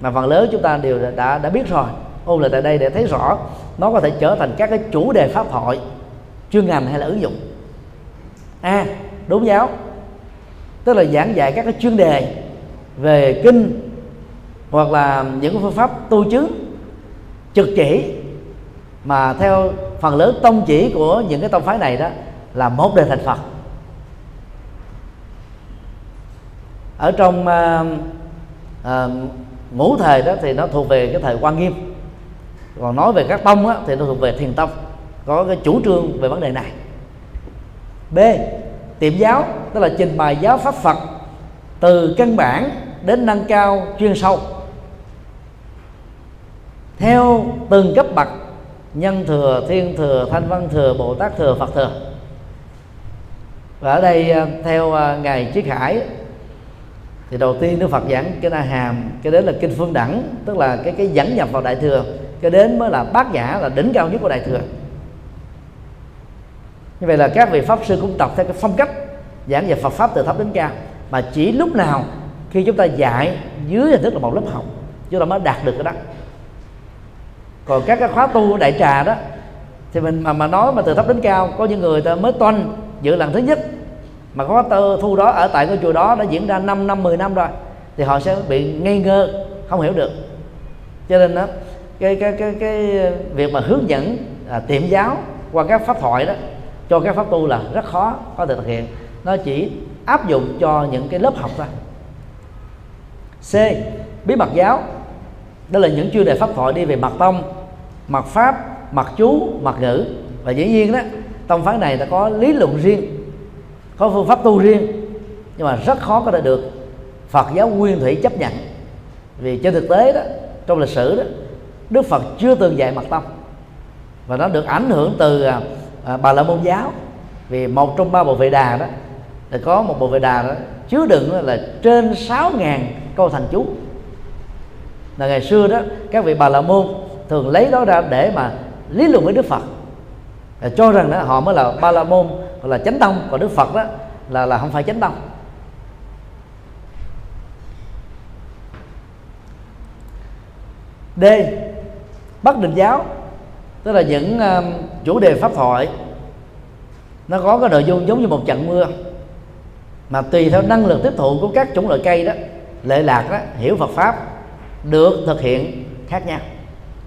A: Mà phần lớn chúng ta đều đã đã biết rồi ôn lại tại đây để thấy rõ nó có thể trở thành các cái chủ đề pháp hội, chuyên ngành hay là ứng dụng. A à, đúng giáo tức là giảng dạy các cái chuyên đề về kinh hoặc là những phương pháp tu chứng trực chỉ. Mà theo phần lớn tông chỉ của những cái tông phái này đó là một đề thành Phật. Ở trong uh, uh, ngũ thời đó thì nó thuộc về cái thời quan nghiêm. Còn nói về các tông á, thì nó thuộc về thiền tông có cái chủ trương về vấn đề này. B tiệm giáo tức là trình bày giáo pháp phật từ căn bản đến nâng cao chuyên sâu. Theo từng cấp bậc nhân thừa thiên thừa thanh văn thừa bồ tát thừa phật thừa. Và ở đây ờ, theo ngài triết hải thì đầu tiên đức phật giảng cái na hàm, cái đến là kinh phương đẳng, tức là cái cái dẫn nhập vào đại thừa, cái đến mới là bát nhã, là đỉnh cao nhất của đại thừa. Như vậy là các vị pháp sư cũng tập theo cái phong cách giảng dạy Phật pháp từ thấp đến cao. Mà chỉ lúc nào khi chúng ta dạy dưới hình thức là một lớp học, chúng ta mới đạt được cái đó. Còn các cái khóa tu đại trà đó, thì mình mà mà nói mà từ thấp đến cao, có những người ta mới toanh dự lần thứ nhất mà có tơ thu đó ở tại cái chùa đó đã diễn ra 5 năm 10 năm rồi thì họ sẽ bị ngây ngơ không hiểu được. Cho nên đó cái cái cái cái việc mà hướng dẫn à, tiệm giáo qua các pháp thoại đó cho các pháp tu là rất khó có thể thực hiện. Nó chỉ áp dụng cho những cái lớp học thôi. C. Bí mật giáo. Đó là những chuyên đề pháp thoại đi về mặt tông mặt pháp mặt chú mặt ngữ. Và dĩ nhiên đó tông phái này đã có lý luận riêng có phương pháp tu riêng nhưng mà rất khó có thể được. Phật giáo nguyên thủy chấp nhận. Vì trên thực tế đó trong lịch sử đó Đức Phật chưa từng dạy mật tông và nó được ảnh hưởng từ à, à, Bà La Môn giáo. Vì một trong ba bộ vệ đà đó thì có một bộ vệ đà đó chứa đựng là trên 6.000 câu thành chú. Là ngày xưa đó các vị Bà La Môn thường lấy đó ra để mà lý luận với Đức Phật và cho rằng đó họ mới là Ba La Môn hoặc là chánh tông còn Đức Phật đó là là không phải chánh tông. D. Bất Định giáo tức là những um, chủ đề pháp thoại nó có cái nội dung giống như một trận mưa mà tùy theo năng lực tiếp thụ của các chủng loại cây đó lệ lạc đó hiểu Phật pháp được thực hiện khác nhau.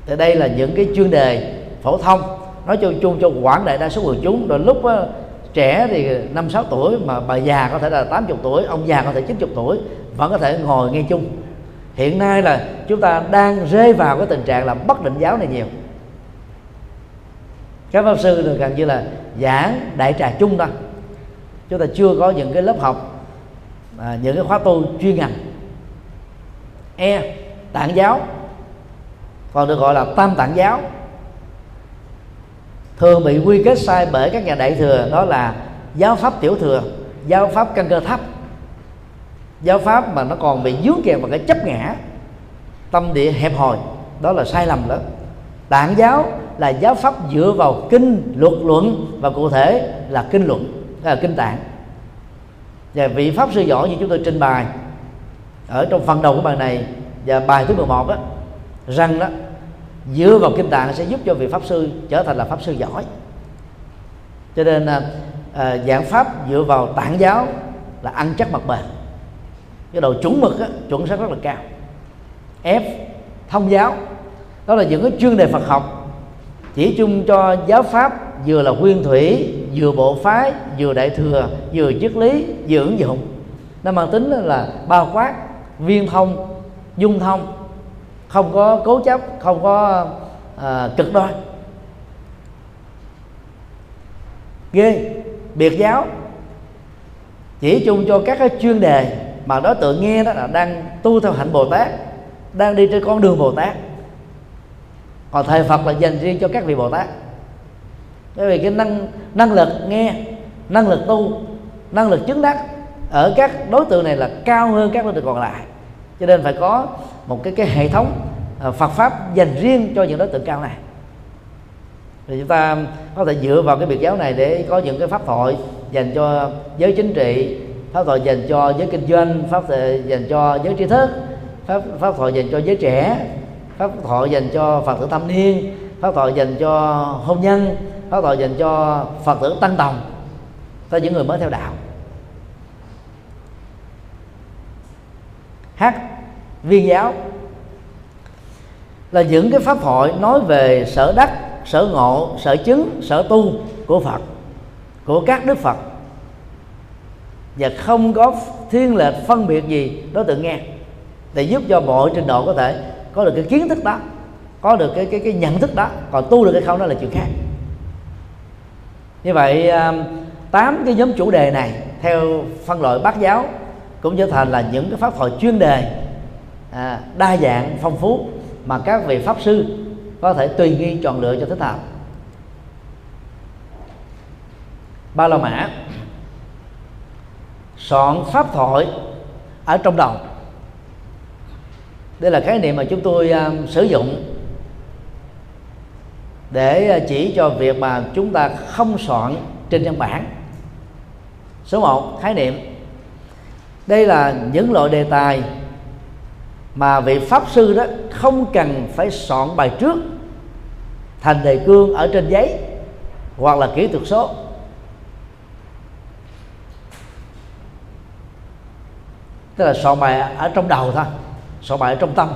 A: Thì đây là những cái chuyên đề phổ thông nói chung chung cho quảng đại đa số quần chúng rồi lúc đó, trẻ thì năm sáu tuổi mà bà già có thể là 80 tuổi ông già có thể 90 tuổi vẫn có thể ngồi nghe chung. Hiện nay là chúng ta đang rơi vào cái tình trạng là bất định giáo này nhiều. Các pháp sư được gần như là giảng đại trà chung thôi chúng ta chưa có những cái lớp học à, những cái khóa tu chuyên ngành. E tạng giáo còn được gọi là tam tạng giáo thường bị quy kết sai bởi các nhà đại thừa, đó là giáo pháp tiểu thừa, giáo pháp căn cơ thấp. Giáo pháp mà nó còn bị dướng kèm vào cái chấp ngã, tâm địa hẹp hòi, đó là sai lầm lớn tạng giáo là giáo pháp dựa vào kinh luật luận và cụ thể là kinh luận là kinh tạng. Và vị pháp sư giỏi như chúng tôi trình bày ở trong phần đầu của bài này và bài thứ 11 đó rằng đó dựa vào kinh tạng sẽ giúp cho vị pháp sư trở thành là pháp sư giỏi. Cho nên à, à giảng pháp dựa vào tạng giáo là ăn chắc mặt bền. Cái độ chuẩn mực á, chuẩn xác rất là cao. F thông giáo đó là những cái chuyên đề Phật học. Chỉ chung cho giáo pháp vừa là nguyên thủy vừa bộ phái vừa đại thừa vừa triết lý vừa ứng dụng. Nó mang tính là bao quát viên thông dung thông không có cố chấp không có à, cực đoan. Ghê. Biệt giáo. Chỉ chung cho các cái chuyên đề mà đối tượng nghe đó là đang tu theo hạnh bồ tát đang đi trên con đường bồ tát. Còn thầy phật là dành riêng cho các vị bồ tát. Bởi vì cái năng năng lực nghe năng lực tu năng lực chứng đắc ở các đối tượng này là cao hơn các đối tượng còn lại cho nên phải có một cái cái hệ thống à, Phật pháp dành riêng cho những đối tượng cao này. Thì chúng ta có thể dựa vào cái biệt giáo này để có những cái pháp thoại dành cho giới chính trị, pháp thoại dành cho giới kinh doanh, pháp thoại dành cho giới trí thức, pháp pháp thoại dành cho giới trẻ, pháp thoại dành cho phật tử thâm niên, pháp thoại dành cho hôn nhân, pháp thoại dành cho phật tử tăng tòng, cho những người mới theo đạo. Hát viên giáo. Là những cái pháp thoại nói về sở đắc, sở ngộ, sở chứng, sở tu của phật, của các đức phật. Và không có thiên lệch phân biệt gì đối tượng nghe. Để giúp cho mọi trình độ có thể có được cái kiến thức đó, có được cái cái cái nhận thức đó, còn tu được hay không đó là chuyện khác. Như vậy à, tám cái nhóm chủ đề này, theo phân loại bát giáo, cũng trở thành là những cái pháp thoại chuyên đề à, đa dạng phong phú mà các vị pháp sư có thể tùy nghi chọn lựa cho thích hợp. Ba la mã. Soạn pháp thoại ở trong đầu. Đây là khái niệm mà chúng tôi uh, sử dụng để à, chỉ cho việc mà chúng ta không soạn trên văn bản. Số 1 khái niệm. Đây là những loại đề tài mà vị pháp sư đó không cần phải soạn bài trước, thành đề cương ở trên giấy, hoặc là kỹ thuật số. Tức là soạn bài ở trong đầu thôi, soạn bài ở trong tâm.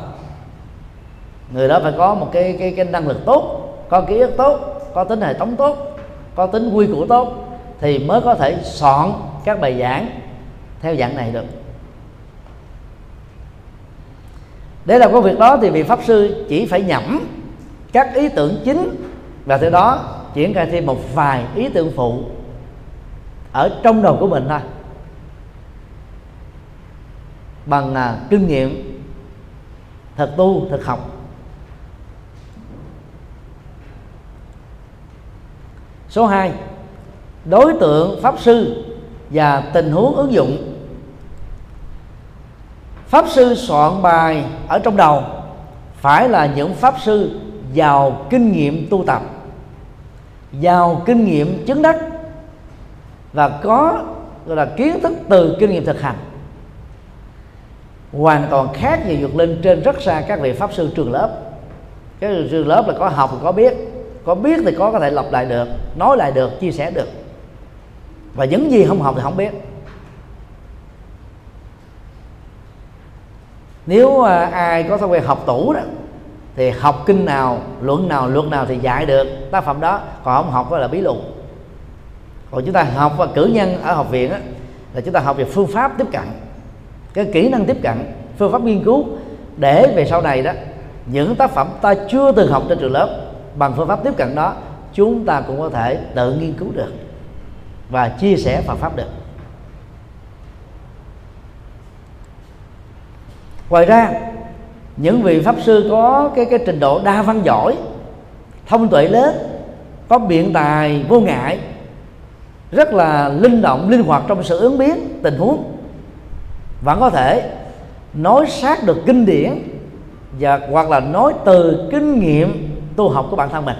A: Người đó phải có một cái cái cái năng lực tốt, có ký ức tốt, có tính hệ thống tốt, có tính quy củ tốt thì mới có thể soạn các bài giảng theo dạng này được. Để làm công việc đó thì vị pháp sư chỉ phải nhẩm các ý tưởng chính và từ đó triển khai thêm một vài ý tưởng phụ ở trong đầu của mình thôi. Bằng à, kinh nghiệm thực tu thực học. Số 2 đối tượng pháp sư và tình huống ứng dụng pháp sư soạn bài ở trong đầu. Phải là những pháp sư giàu kinh nghiệm tu tập, giàu kinh nghiệm chứng đắc và có, gọi là, kiến thức từ kinh nghiệm thực hành. Hoàn toàn khác gì vượt lên trên rất xa các vị pháp sư trường lớp. Cái trường lớp là có học thì có biết có biết thì có có thể lặp lại được, nói lại được, chia sẻ được. Và những gì không học thì không biết. Nếu à, ai có thói quen học tủ đó thì học kinh nào luận nào luật nào thì dạy được tác phẩm đó. Còn không học là bí lục còn chúng ta học và cử nhân ở học viện đó, là chúng ta học về phương pháp tiếp cận cái kỹ năng tiếp cận phương pháp nghiên cứu. Để về sau này đó những tác phẩm ta chưa từng học trên trường lớp bằng phương pháp tiếp cận đó chúng ta cũng có thể tự nghiên cứu được và chia sẻ Phật pháp được. Ngoài ra, những vị pháp sư có cái cái trình độ đa văn giỏi, thông tuệ lớn, có biện tài vô ngại, rất là linh động, linh hoạt trong sự ứng biến tình huống, vẫn có thể nói sát được kinh điển và hoặc là nói từ kinh nghiệm tu học của bản thân mình.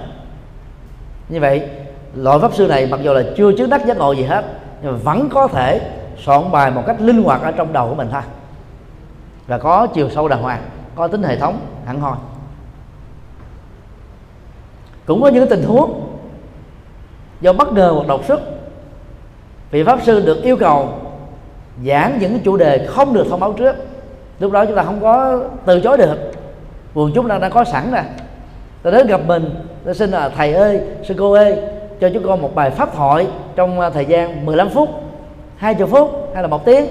A: Như vậy, loại pháp sư này mặc dù là chưa chứng đắc giác ngộ gì hết, nhưng mà vẫn có thể soạn bài một cách linh hoạt ở trong đầu của mình thôi và có chiều sâu đàng hoàng, có tính hệ thống, hẳn hoi. Cũng có những tình huống do bất ngờ hoặc đột xuất, vị pháp sư được yêu cầu giảng những chủ đề không được thông báo trước. Lúc đó chúng ta không có từ chối được. Quần chúng đang đã có sẵn rồi ta đến gặp mình, ta xin là, thầy ơi, sư cô ơi, cho chúng con một bài pháp thoại trong à, thời gian 15 phút 20 phút hay là một tiếng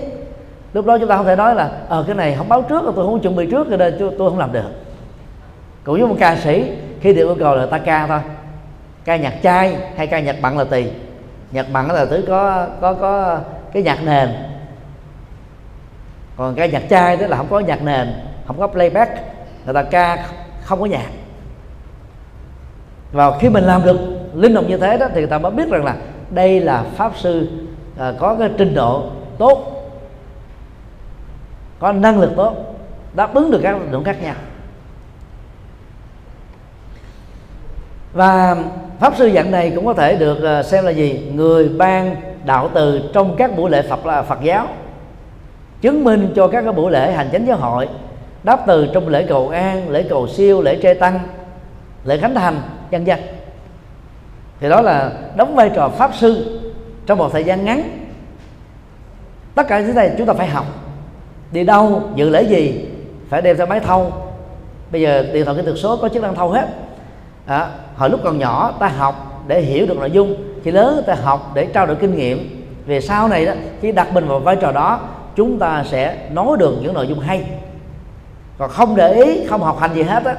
A: lúc đó chúng ta không thể nói là ờ cái này không báo trước tôi không chuẩn bị trước cho nên tôi không làm được. Cũng như một ca sĩ khi được yêu cầu là ta ca thôi. Ca nhạc trai hay ca nhạc bằng là tùy nhạc bằng là thứ có có có cái nhạc nền. Còn ca nhạc trai đó là không có nhạc nền không có playback người ta ca không có nhạc. Và khi mình làm được linh động như thế đó thì người ta mới biết rằng là đây là pháp sư à, có cái trình độ tốt có năng lực tốt, đáp ứng được các lực lượng khác nhau. Và pháp sư dạng này cũng có thể được ờ, xem là gì? Người ban đạo từ trong các buổi lễ Phật là Phật giáo, chứng minh cho các cái buổi lễ hành chánh giáo hội, đáp từ trong lễ cầu an, lễ cầu siêu, lễ tre tăng, lễ khánh thành, vân vân. Thì đó là đóng vai trò pháp sư trong một thời gian ngắn. Tất cả những này chúng ta phải học đi đâu dự lễ gì? Phải đem theo máy thâu. Bây giờ điện thoại kỹ thuật số có chức năng thâu hết. À, hồi lúc còn nhỏ ta học để hiểu được nội dung. Khi lớn ta học để trao đổi kinh nghiệm. Về sau này đó khi đặt mình vào vai trò đó chúng ta sẽ nói được những nội dung hay. Còn không để ý không học hành gì hết á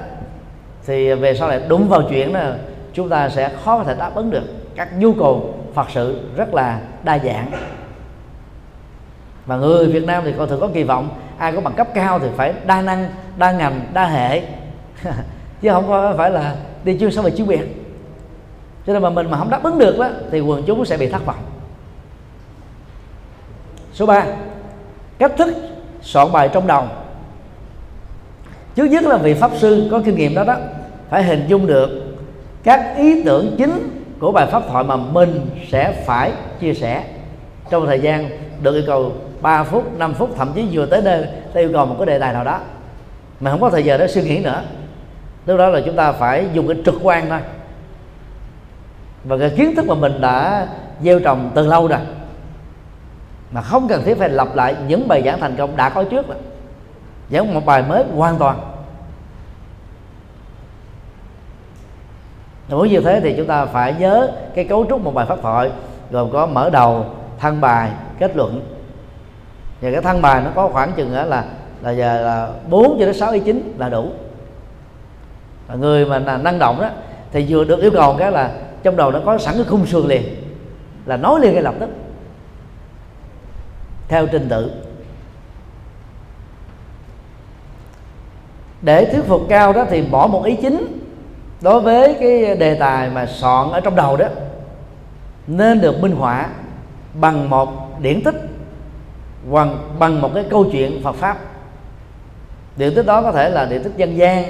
A: thì về sau này đúng vào chuyện là chúng ta sẽ khó có thể đáp ứng được các nhu cầu phật sự rất là đa dạng mà người Việt Nam thì còn thường có kỳ vọng. Ai có bằng cấp cao thì phải đa năng, đa ngành, đa hệ. Chứ không có phải là đi chuyên sâu về chuyên biệt. Cho nên mà mình mà không đáp ứng được đó thì quần chúng sẽ bị thất vọng. Số 3 cách thức soạn bài trong đầu. Trước nhất là vị pháp sư có kinh nghiệm đó đó, phải hình dung được các ý tưởng chính của bài pháp thoại mà mình sẽ phải chia sẻ trong thời gian được yêu cầu 3 phút 5 phút, thậm chí vừa tới nơi, ta yêu cầu một cái đề tài nào đó. Mà không có thời giờ để suy nghĩ nữa. Lúc đó là chúng ta phải dùng cái trực quan thôi. Và cái kiến thức mà mình đã gieo trồng từ lâu rồi, mà không cần thiết phải lặp lại những bài giảng thành công đã có trước rồi giảng một bài mới hoàn toàn. Nếu như thế thì chúng ta phải nhớ cái cấu trúc một bài pháp thoại, gồm có mở đầu thân bài, kết luận và cái thân bài nó có khoảng chừng là là giờ là bốn cho đến sáu ý chính là đủ. Và người mà là năng động đó, thì vừa được yêu cầu cái là trong đầu nó có sẵn cái khung sườn liền, là nói liền ngay lập tức, theo trình tự. Để thuyết phục cao đó thì bỏ một ý chính đối với cái đề tài mà soạn ở trong đầu đó, nên được minh họa bằng một điển tích bằng bằng một cái câu chuyện Phật pháp. Điện tích đó có thể là điện tích dân gian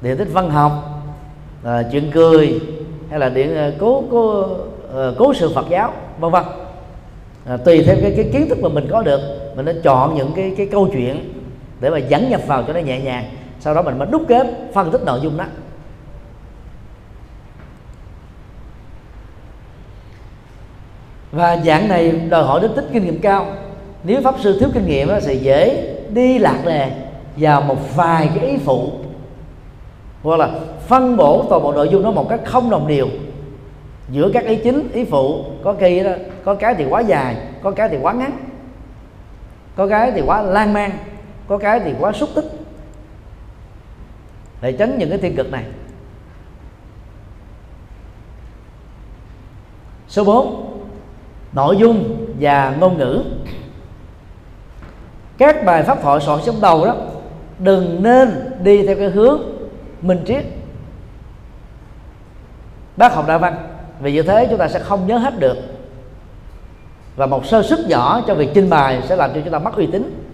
A: điện tích văn học à, chuyện cười hay là điện à, cố cố à, cố sự Phật giáo vân vân. À, tùy theo cái, cái kiến thức mà mình có được mình nên chọn những cái cái câu chuyện để mà dẫn nhập vào cho nó nhẹ nhàng sau đó mình mới đúc kết phân tích nội dung đó. Và dạng này đòi hỏi đến tích kinh nghiệm cao nếu pháp sư thiếu kinh nghiệm sẽ dễ đi lạc đề vào một vài cái ý phụ. Hoặc là phân bổ toàn bộ nội dung đó một cách không đồng đều. Giữa các ý chính, ý phụ, có khi đó, có cái thì quá dài, có cái thì quá ngắn, có cái thì quá lan man, có cái thì quá xúc tích. Để tránh những cái thiên cực này. Số 4 nội dung và ngôn ngữ các bài pháp thoại soạn trong đầu đó, đừng nên đi theo cái hướng minh triết. Bác học đạo văn, vì như thế chúng ta sẽ không nhớ hết được. Và một sơ sức nhỏ cho việc trình bày sẽ làm cho chúng ta mất uy tín.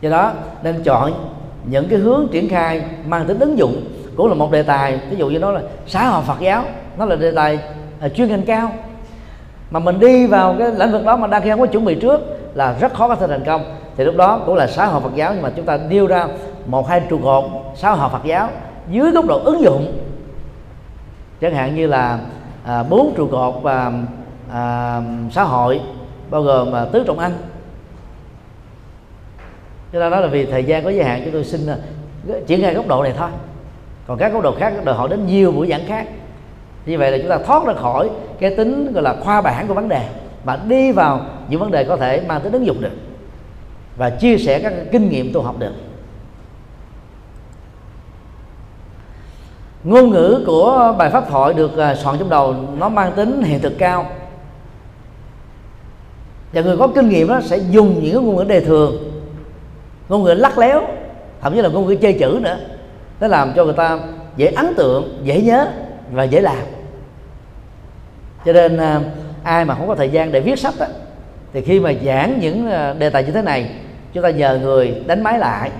A: Do đó, nên chọn những cái hướng triển khai mang tính ứng dụng cũng là một đề tài. Ví dụ như nó là xã hội Phật giáo, nó là đề tài là chuyên ngành cao. Mà mình đi vào cái lĩnh vực đó mà đang khi không có chuẩn bị trước là rất khó có thể thành công thì lúc đó cũng là xã hội Phật giáo nhưng mà chúng ta nêu ra một hai trụ cột xã hội Phật giáo dưới góc độ ứng dụng. Chẳng hạn như là à, bốn trụ cột và à, xã hội bao gồm à, tứ trọng ăn cho nên đó là vì thời gian có giới hạn chúng tôi xin à, triển khai ngay góc độ này thôi. Còn các góc độ khác đòi hỏi đến nhiều buổi giảng khác. Như vậy là chúng ta thoát ra khỏi cái tính gọi là khoa bản của vấn đề mà đi vào những vấn đề có thể mang tính ứng dụng được và chia sẻ các kinh nghiệm tu học được. Ngôn ngữ của bài pháp thoại được à, soạn trong đầu nó mang tính hiện thực cao. Và người có kinh nghiệm đó sẽ dùng những cái ngôn ngữ đề thường ngôn ngữ lắc léo thậm chí là ngôn ngữ chơi chữ nữa nó làm cho người ta dễ ấn tượng dễ nhớ và dễ làm. Cho nên à, ai mà không có thời gian để viết sách đó, thì khi mà giảng những à, đề tài như thế này chúng ta nhờ người đánh máy lại,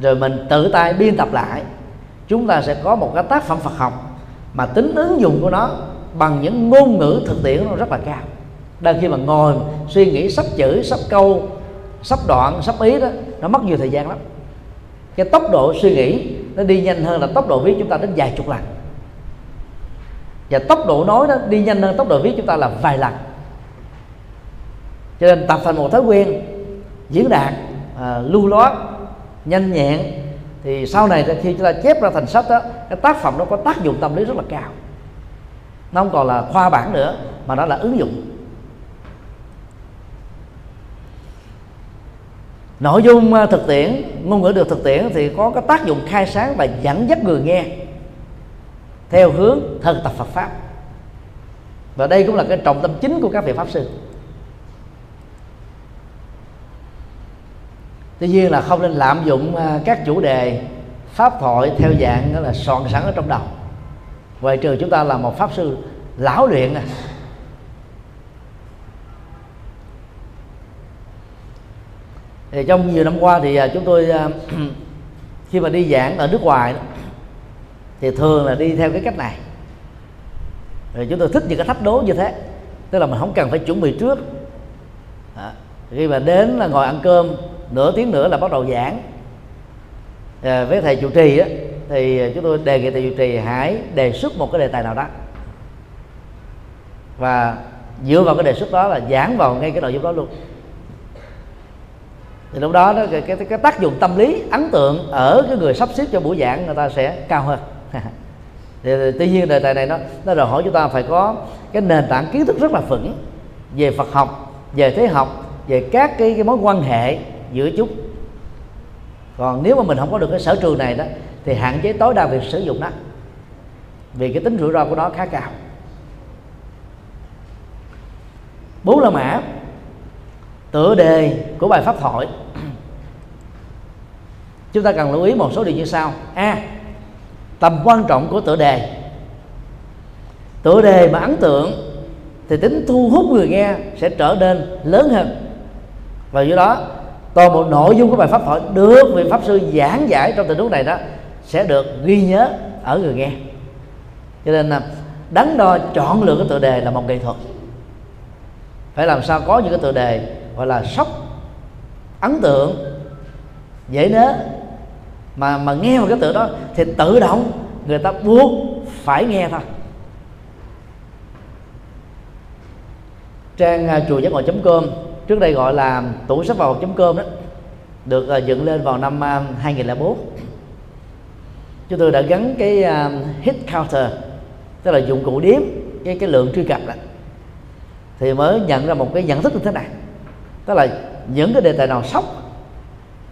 A: rồi mình tự tay biên tập lại. Chúng ta sẽ có một cái tác phẩm Phật học mà tính ứng dụng của nó bằng những ngôn ngữ thực tiễn nó rất là cao. Đang khi mà ngồi suy nghĩ, sắp chữ, sắp câu, sắp đoạn, sắp ý đó, nó mất nhiều thời gian lắm. Cái tốc độ suy nghĩ nó đi nhanh hơn là tốc độ viết chúng ta đến vài chục lần. Và tốc độ nói nó đi nhanh hơn tốc độ viết chúng ta là vài lần. Cho nên tập thành một thói quen diễn đạt à, lưu loát nhanh nhẹn thì sau này khi chúng ta chép ra thành sách đó cái tác phẩm nó có tác dụng tâm lý rất là cao. Nó không còn là khoa bản nữa mà nó là ứng dụng. Nội dung à, thực tiễn ngôn ngữ được thực tiễn thì có cái tác dụng khai sáng và dẫn dắt người nghe theo hướng thân tập Phật pháp. Và đây cũng là cái trọng tâm chính của các vị pháp sư. Tuy nhiên là không nên lạm dụng à, các chủ đề pháp thoại theo dạng đó là soạn sẵn ở trong đầu. Ngoài trừ chúng ta là một pháp sư lão luyện à thì trong nhiều năm qua thì à, chúng tôi à, khi mà đi giảng ở nước ngoài thì thường là đi theo cái cách này. Rồi chúng tôi thích những cái thách đố như thế tức là mình không cần phải chuẩn bị trước. À, khi mà đến là ngồi ăn cơm nửa tiếng nữa là bắt đầu giảng. À, với thầy chủ trì á, thì chúng tôi đề nghị thầy chủ trì hãy đề xuất một cái đề tài nào đó. Và dựa vào cái đề xuất đó là giảng vào ngay cái nội dung đó luôn. Thì lúc đó, đó cái, cái, cái tác dụng tâm lý ấn tượng ở cái người sắp xếp cho buổi giảng người ta sẽ cao hơn. Thì, tuy nhiên đề tài này nó nó đòi hỏi chúng ta phải có cái nền tảng kiến thức rất là vững về Phật học về thế học về các cái, cái mối quan hệ giữa chút. còn nếu mà mình không có được cái sở trường này đó, thì hạn chế tối đa việc sử dụng nó. Vì cái tính rủi ro của nó khá cao. Bốn la mã. Tựa đề của bài pháp thoại. Chúng ta cần lưu ý một số điều như sau. A. Tầm quan trọng của tựa đề. Tựa đề mà ấn tượng thì tính thu hút người nghe sẽ trở nên lớn hơn. Và do đó toàn bộ nội dung của bài pháp thoại được vị pháp sư giảng giải trong tình huống này đó sẽ được ghi nhớ ở người nghe. Cho nên là đắn đo chọn lựa cái tựa đề là một nghệ thuật. Phải làm sao có những cái tựa đề gọi là sốc, ấn tượng, dễ nhớ, mà mà nghe một cái tựa đó thì tự động người ta buộc phải nghe thôi. Trang à, chùa giác ngộ com trước đây gọi là tủ sách vào com đó, được à, dựng lên vào năm 2004 chúng tôi đã gắn cái à, hit counter, tức là dụng cụ đếm cái cái lượng truy cập đó, thì mới nhận ra một cái nhận thức như thế này. Tức là những cái đề tài nào sốc,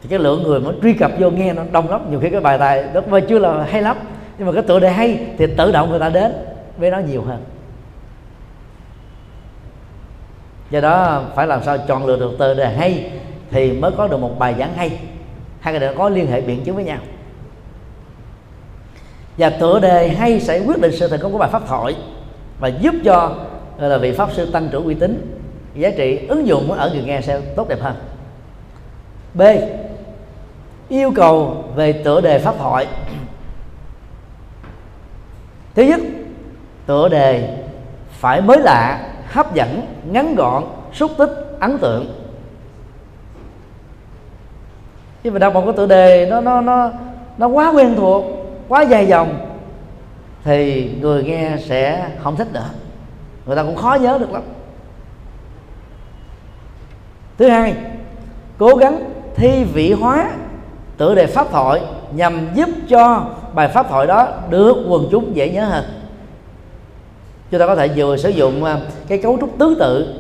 A: thì cái lượng người mới truy cập vô nghe nó đông lắm. Nhiều khi cái bài tài đó mới chưa là hay lắm, nhưng mà cái tựa đề hay thì tự động người ta đến với nó nhiều hơn. Do đó phải làm sao chọn lựa được từ đề hay thì mới có được một bài giảng hay. Hai cái đề có liên hệ biện chứng với nhau. Và tựa đề hay sẽ quyết định sự thành công của bài pháp thoại và giúp cho là, vị pháp sư tăng trưởng uy tín, giá trị ứng dụng ở người nghe sẽ tốt đẹp hơn. B. Yêu cầu về tựa đề pháp thoại. Thứ nhất, tựa đề phải mới lạ hấp dẫn, ngắn gọn, xúc tích, ấn tượng. Chứ mà đọc một cái tựa đề nó nó nó nó quá quen thuộc, quá dài dòng, thì người nghe sẽ không thích nữa. Người ta cũng khó nhớ được lắm. Thứ hai, cố gắng thi vị hóa tựa đề pháp thoại nhằm giúp cho bài pháp thoại đó được quần chúng dễ nhớ hơn chúng ta có thể vừa sử dụng à, cái cấu trúc tứ tự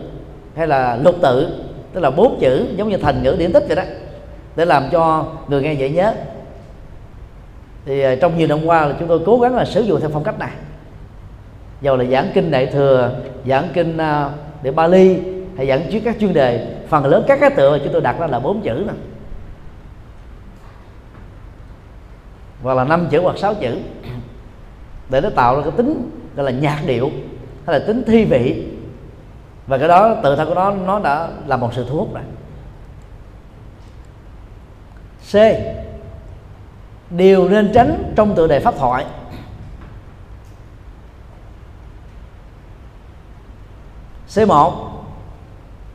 A: hay là lục tự, tức là bốn chữ, giống như thành ngữ điển tích vậy đó, để làm cho người nghe dễ nhớ. Thì à, trong nhiều năm qua là chúng tôi cố gắng là sử dụng theo phong cách này. Dầu là giảng kinh đại thừa, giảng kinh à, để Bali hay giảng chuyên các chuyên đề, phần lớn các cái tựa chúng tôi đặt ra là bốn chữ nè. Hoặc là năm chữ hoặc sáu chữ, để nó tạo ra cái tính gọi là nhạc điệu hay là tính thi vị. Và cái đó tự thân của nó nó đã là một sự thu hút rồi. C. Điều nên tránh trong tựa đề pháp thoại. C1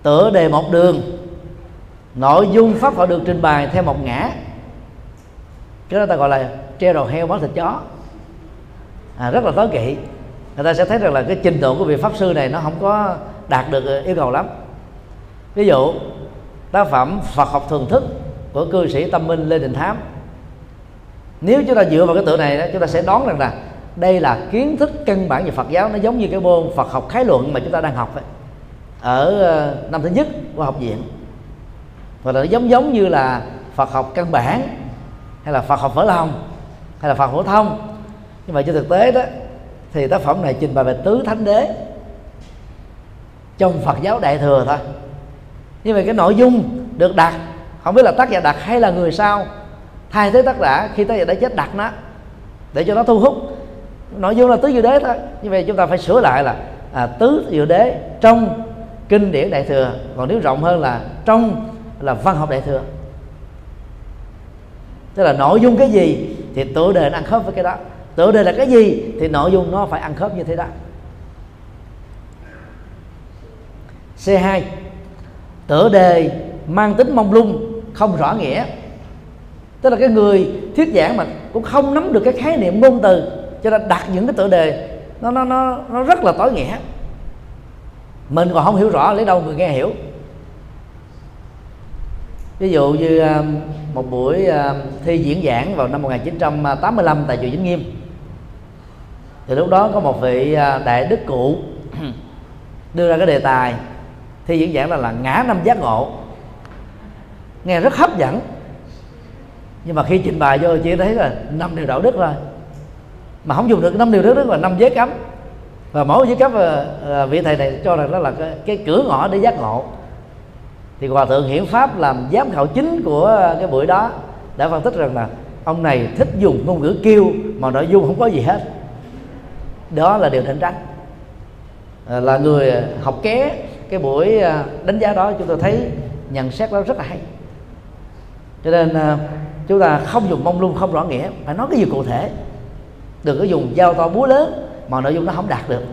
A: tựa đề một đường. Nội dung pháp thoại được trình bày theo một ngã. Cái đó ta gọi là treo đầu heo bán thịt chó. À, rất là tối kỵ người ta sẽ thấy rằng là cái trình độ của vị pháp sư này nó không có đạt được yêu cầu lắm. Ví dụ, tác phẩm Phật học thường thức của cư sĩ tâm minh Lê Đình Thám. Nếu chúng ta dựa vào cái tựa này đó, chúng ta sẽ đoán rằng là đây là kiến thức căn bản về Phật giáo. Nó giống như cái môn Phật học khái luận mà chúng ta đang học ấy. ở ờ, năm thứ nhất của học viện. Hoặc là nó giống giống như là Phật học căn bản, hay là Phật học vỡ lòng hay là Phật phổ thông. Nhưng mà trên thực tế đó thì tác phẩm này trình bày về tứ thánh đế. Trong Phật giáo đại thừa thôi. Nhưng mà cái nội dung được đặt không biết là tác giả đặt hay là người sau. Thay thế tác giả khi tác giả đã chết đặt nó để cho nó thu hút. Nội dung là tứ diệu đế thôi. Như vậy chúng ta phải sửa lại là à, tứ diệu đế trong kinh điển đại thừa. Còn nếu rộng hơn là trong là văn học đại thừa. Tức là nội dung cái gì thì tựa đề nó ăn khớp với cái đó tựa đề là cái gì thì nội dung nó phải ăn khớp như thế đó. C2 tựa đề mang tính mông lung, không rõ nghĩa. Tức là cái người thuyết giảng mà cũng không nắm được cái khái niệm ngôn từ, cho nên đặt những cái tựa đề, nó nó nó nó rất là tối nghĩa. Mình còn không hiểu rõ, lấy đâu người nghe hiểu. Ví dụ như à, một buổi à, thi diễn giảng vào năm 1985 tại chùa Vĩnh Nghiêm thì lúc đó có một vị à, đại đức cụ đưa ra cái đề tài thi diễn giảng là là ngã năm giác ngộ. Nghe rất hấp dẫn. Nhưng mà khi trình bày vô chỉ thấy là năm điều đạo đức thôi. Mà không dùng được năm điều đạo đức là năm giới cấm. Và mỗi giới cấm à, à, vị thầy này cho rằng đó là cái, cái cửa ngõ để giác ngộ. Thì hòa thượng hiển pháp làm giám khảo chính của cái buổi đó đã phân tích rằng là ông này thích dùng ngôn ngữ kêu mà nội dung không có gì hết đó là điều nên tránh à, là người à, học ké cái buổi à, đánh giá đó chúng tôi thấy nhận xét đó rất là hay. Cho nên à, chúng ta không dùng mông lung không rõ nghĩa phải nói cái gì cụ thể. Đừng có dùng dao to búa lớn mà nội dung nó không đạt được.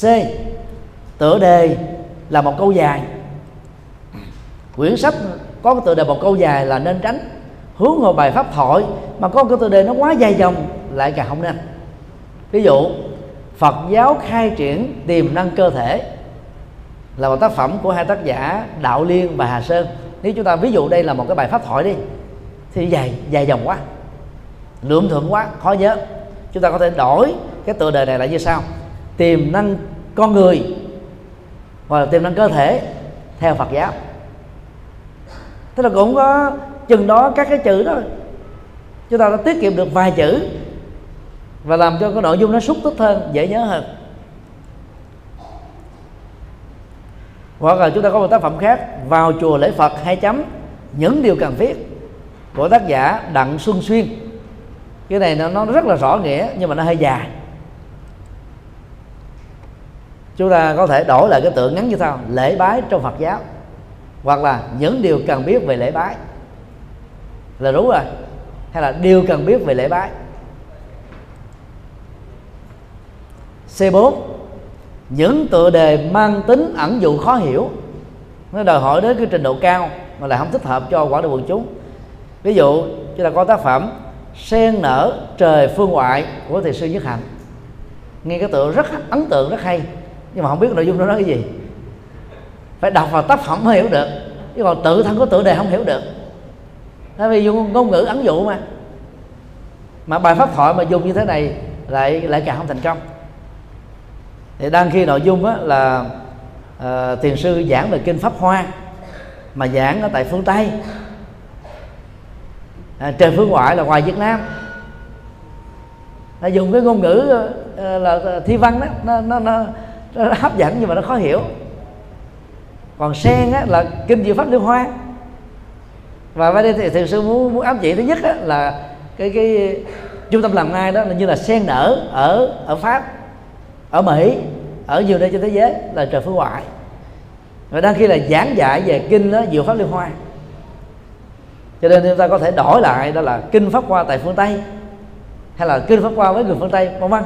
A: C tựa đề là một câu dài. Quyển sách có cái tựa đề một câu dài là nên tránh hướng vào bài pháp thoại mà có cái tựa đề nó quá dài dòng lại càng không nên. Ví dụ, Phật giáo khai triển tiềm năng cơ thể là một tác phẩm của hai tác giả Đạo Liên và Hà Sơn. Nếu chúng ta ví dụ đây là một cái bài pháp thoại đi, thì dài dài dòng quá, lượm thượng quá, khó nhớ. Chúng ta có thể đổi cái tựa đề này là như sau. Tiềm năng con người, hoặc là tiềm năng cơ thể theo Phật giáo. Tức là cũng có chừng đó các cái chữ đó. Chúng ta đã tiết kiệm được vài chữ và làm cho cái nội dung nó xúc tích hơn dễ nhớ hơn. Hoặc là chúng ta có một tác phẩm khác vào chùa lễ Phật hai chấm những điều cần thiết của tác giả Đặng Xuân Xuyên. Cái này nó, nó rất là rõ nghĩa nhưng mà nó hơi dài. Chúng ta có thể đổi lại cái tượng ngắn như sau lễ bái trong Phật giáo. Hoặc là những điều cần biết về lễ bái. Là đúng rồi. Hay là điều cần biết về lễ bái. C4 những tựa đề mang tính ẩn dụ khó hiểu. Nó đòi hỏi đến cái trình độ cao mà lại không thích hợp cho quảng đại quần chúng. Ví dụ chúng ta có tác phẩm sen nở trời phương ngoại của thầy sư nhất hạnh. Nghe cái tựa rất ấn tượng, rất hay, nhưng mà không biết nội dung nó nói cái gì. Phải đọc vào tác phẩm mới hiểu được, chứ còn tự thân có tựa đề không hiểu được. Tại vì dùng ngôn ngữ ấn dụ mà. Mà bài pháp thoại mà dùng như thế này lại lại càng không thành công thì đang khi nội dung á, là uh, thiền sư giảng về kinh pháp hoa mà giảng ở tại phương tây. À, trên phương ngoại là ngoài việt nam. Là dùng cái ngôn ngữ uh, là thi văn đó nó, nó, nó, nó hấp dẫn nhưng mà nó khó hiểu. Còn sen á, là kinh diệu pháp liên hoa. Và ở đây thì thiền sư muốn muốn áp chỉ thứ nhất á, là cái cái trung tâm làm ngay đó là như là sen nở ở ở pháp ở mỹ, ở nhiều nơi trên thế giới là trời phương ngoại và đang khi là giảng dạy về kinh đó, diệu pháp liên hoa. Cho nên chúng ta có thể đổi lại, đó là kinh pháp hoa tại phương tây, hay là kinh pháp hoa với người phương tây, vân vân.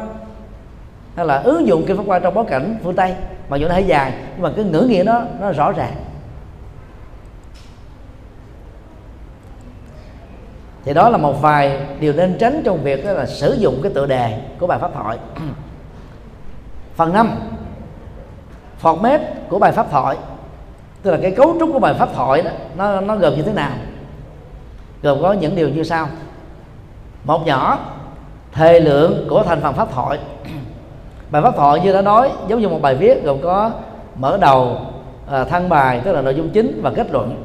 A: Hay là ứng dụng kinh pháp hoa trong bối cảnh phương tây mà dù nó hơi dài, nhưng mà cái ngữ nghĩa nó nó rõ ràng. Thì đó là một vài điều nên tránh trong việc đó là sử dụng cái tựa đề của bài pháp thoại. phần 5 format của bài pháp thoại. Tức là cái cấu trúc của bài pháp thoại đó nó nó gồm như thế nào? Gồm có những điều như sau. Một nhỏ thời lượng của thành phần pháp thoại. Bài pháp thoại như đã nói giống như một bài viết gồm có mở đầu à, thăng bài tức là nội dung chính và kết luận.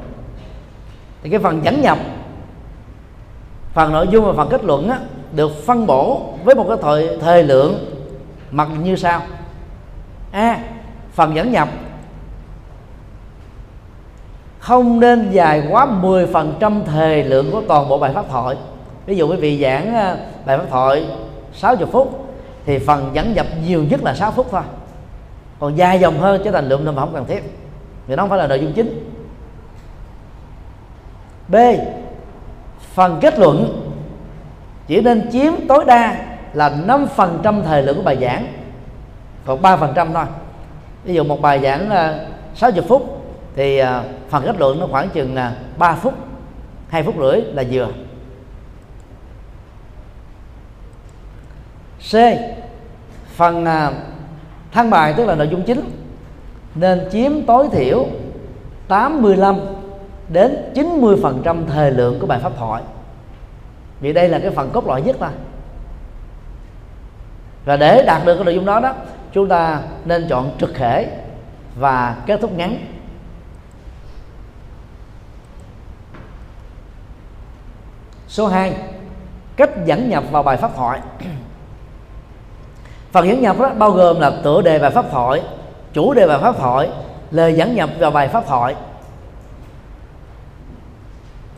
A: Thì cái phần dẫn nhập phần nội dung và phần kết luận á, được phân bổ với một cái thời thời lượng mặc như sau a, phần dẫn nhập. Không nên dài quá 10% thời lượng của toàn bộ bài pháp thoại. Ví dụ quý vị giảng ờ, bài pháp thoại 60 phút, thì phần dẫn nhập nhiều nhất là 6 phút thôi. Còn dài dòng hơn trở thành lượng mà không cần thiết, vì nó không phải là nội dung chính. B, phần kết luận. Chỉ nên chiếm tối đa là 5% thời lượng của bài giảng còn 3% thôi. Ví dụ một bài giảng ờ, 60 phút thì uh, phần kết luận nó khoảng chừng ờ, là 3 phút 2 phút rưỡi là vừa. C. Phần uh, thăng bài tức là nội dung chính. Nên chiếm tối thiểu 85 đến 90% thời lượng của bài pháp thoại. Vì đây là cái phần cốt lõi nhất mà. và để đạt được cái nội dung đó đó chúng ta nên chọn trực thể và kết thúc ngắn. Số 2 cách dẫn nhập vào bài pháp thoại. Phần dẫn nhập đó bao gồm là tựa đề bài pháp thoại, chủ đề bài pháp thoại, lời dẫn nhập vào bài pháp thoại.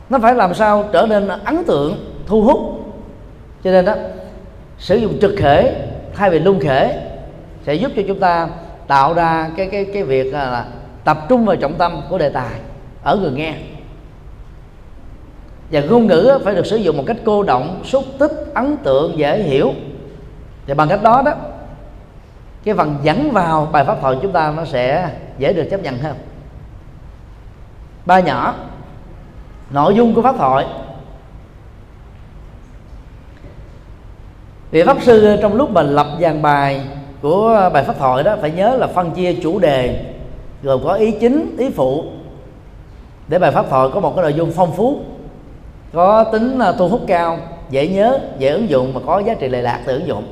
A: Nó phải làm sao trở nên ấn tượng, thu hút. Cho nên đó, sử dụng trực khể thay vì lung khể sẽ giúp cho chúng ta tạo ra cái cái cái việc là tập trung vào trọng tâm của đề tài ở người nghe. Và ngôn ngữ phải được sử dụng một cách cô động, xúc tích, ấn tượng, dễ hiểu. Thì bằng cách đó đó, cái phần dẫn vào bài pháp thoại chúng ta nó sẽ dễ được chấp nhận hơn. Ba nhỏ, nội dung của pháp thoại. Vị pháp sư trong lúc mình lập dàn bài của ờ, bài pháp thoại đó, phải nhớ là phân chia chủ đề, gồm có ý chính, ý phụ. Để bài pháp thoại có một cái nội dung phong phú, có tính ờ, thu hút cao, dễ nhớ, dễ ứng dụng mà có giá trị lệ lạc từ ứng dụng.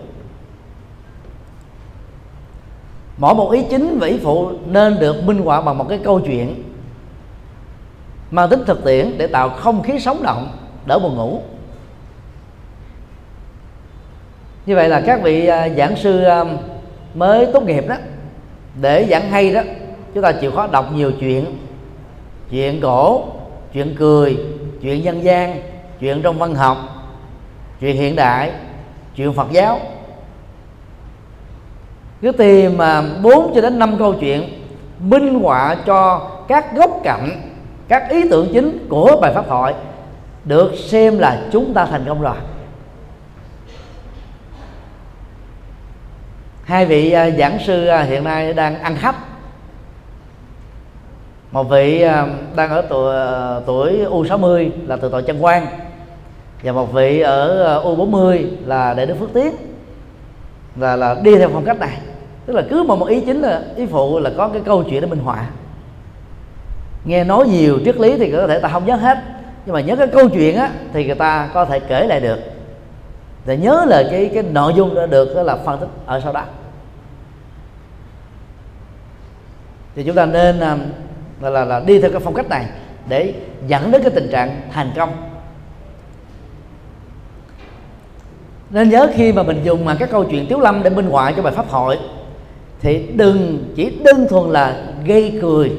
A: Mỗi một ý chính và ý phụ nên được minh họa bằng một cái câu chuyện, mang tính thực tiễn để tạo không khí sống động, đỡ buồn ngủ. Như vậy là các vị ờ, giảng sư mới tốt nghiệp đó. Để giảng hay đó. Chúng ta chịu khó đọc nhiều chuyện. Chuyện cổ, chuyện cười, chuyện dân gian, chuyện trong văn học, chuyện hiện đại, chuyện phật giáo. Cứ tìm mà bốn cho đến năm câu chuyện minh họa cho các góc cạnh, các ý tưởng chính của bài pháp thoại được xem là chúng ta thành công rồi. Hai vị à, giảng sư à, hiện nay đang ăn khách một vị à, đang ở tuổi tuổi U60 là từ tội chân quan. Và một vị ở U40 là đệ đức phước tiến. Là là đi theo phong cách này. Tức là cứ một một ý chính là, ý phụ là có cái câu chuyện để minh họa. Nghe nói nhiều triết lý thì có thể ta không nhớ hết. Nhưng mà nhớ cái câu chuyện á, thì người ta có thể kể lại được. Để nhớ là cái cái nội dung đã được, đó là phân tích ở sau đó. Thì chúng ta nên à, là là, là đi theo cái phong cách này để dẫn đến cái tình trạng thành công. Nên nhớ khi mà mình dùng mà các câu chuyện tiếu lâm để minh họa cho bài pháp hội thì đừng chỉ đơn thuần là gây cười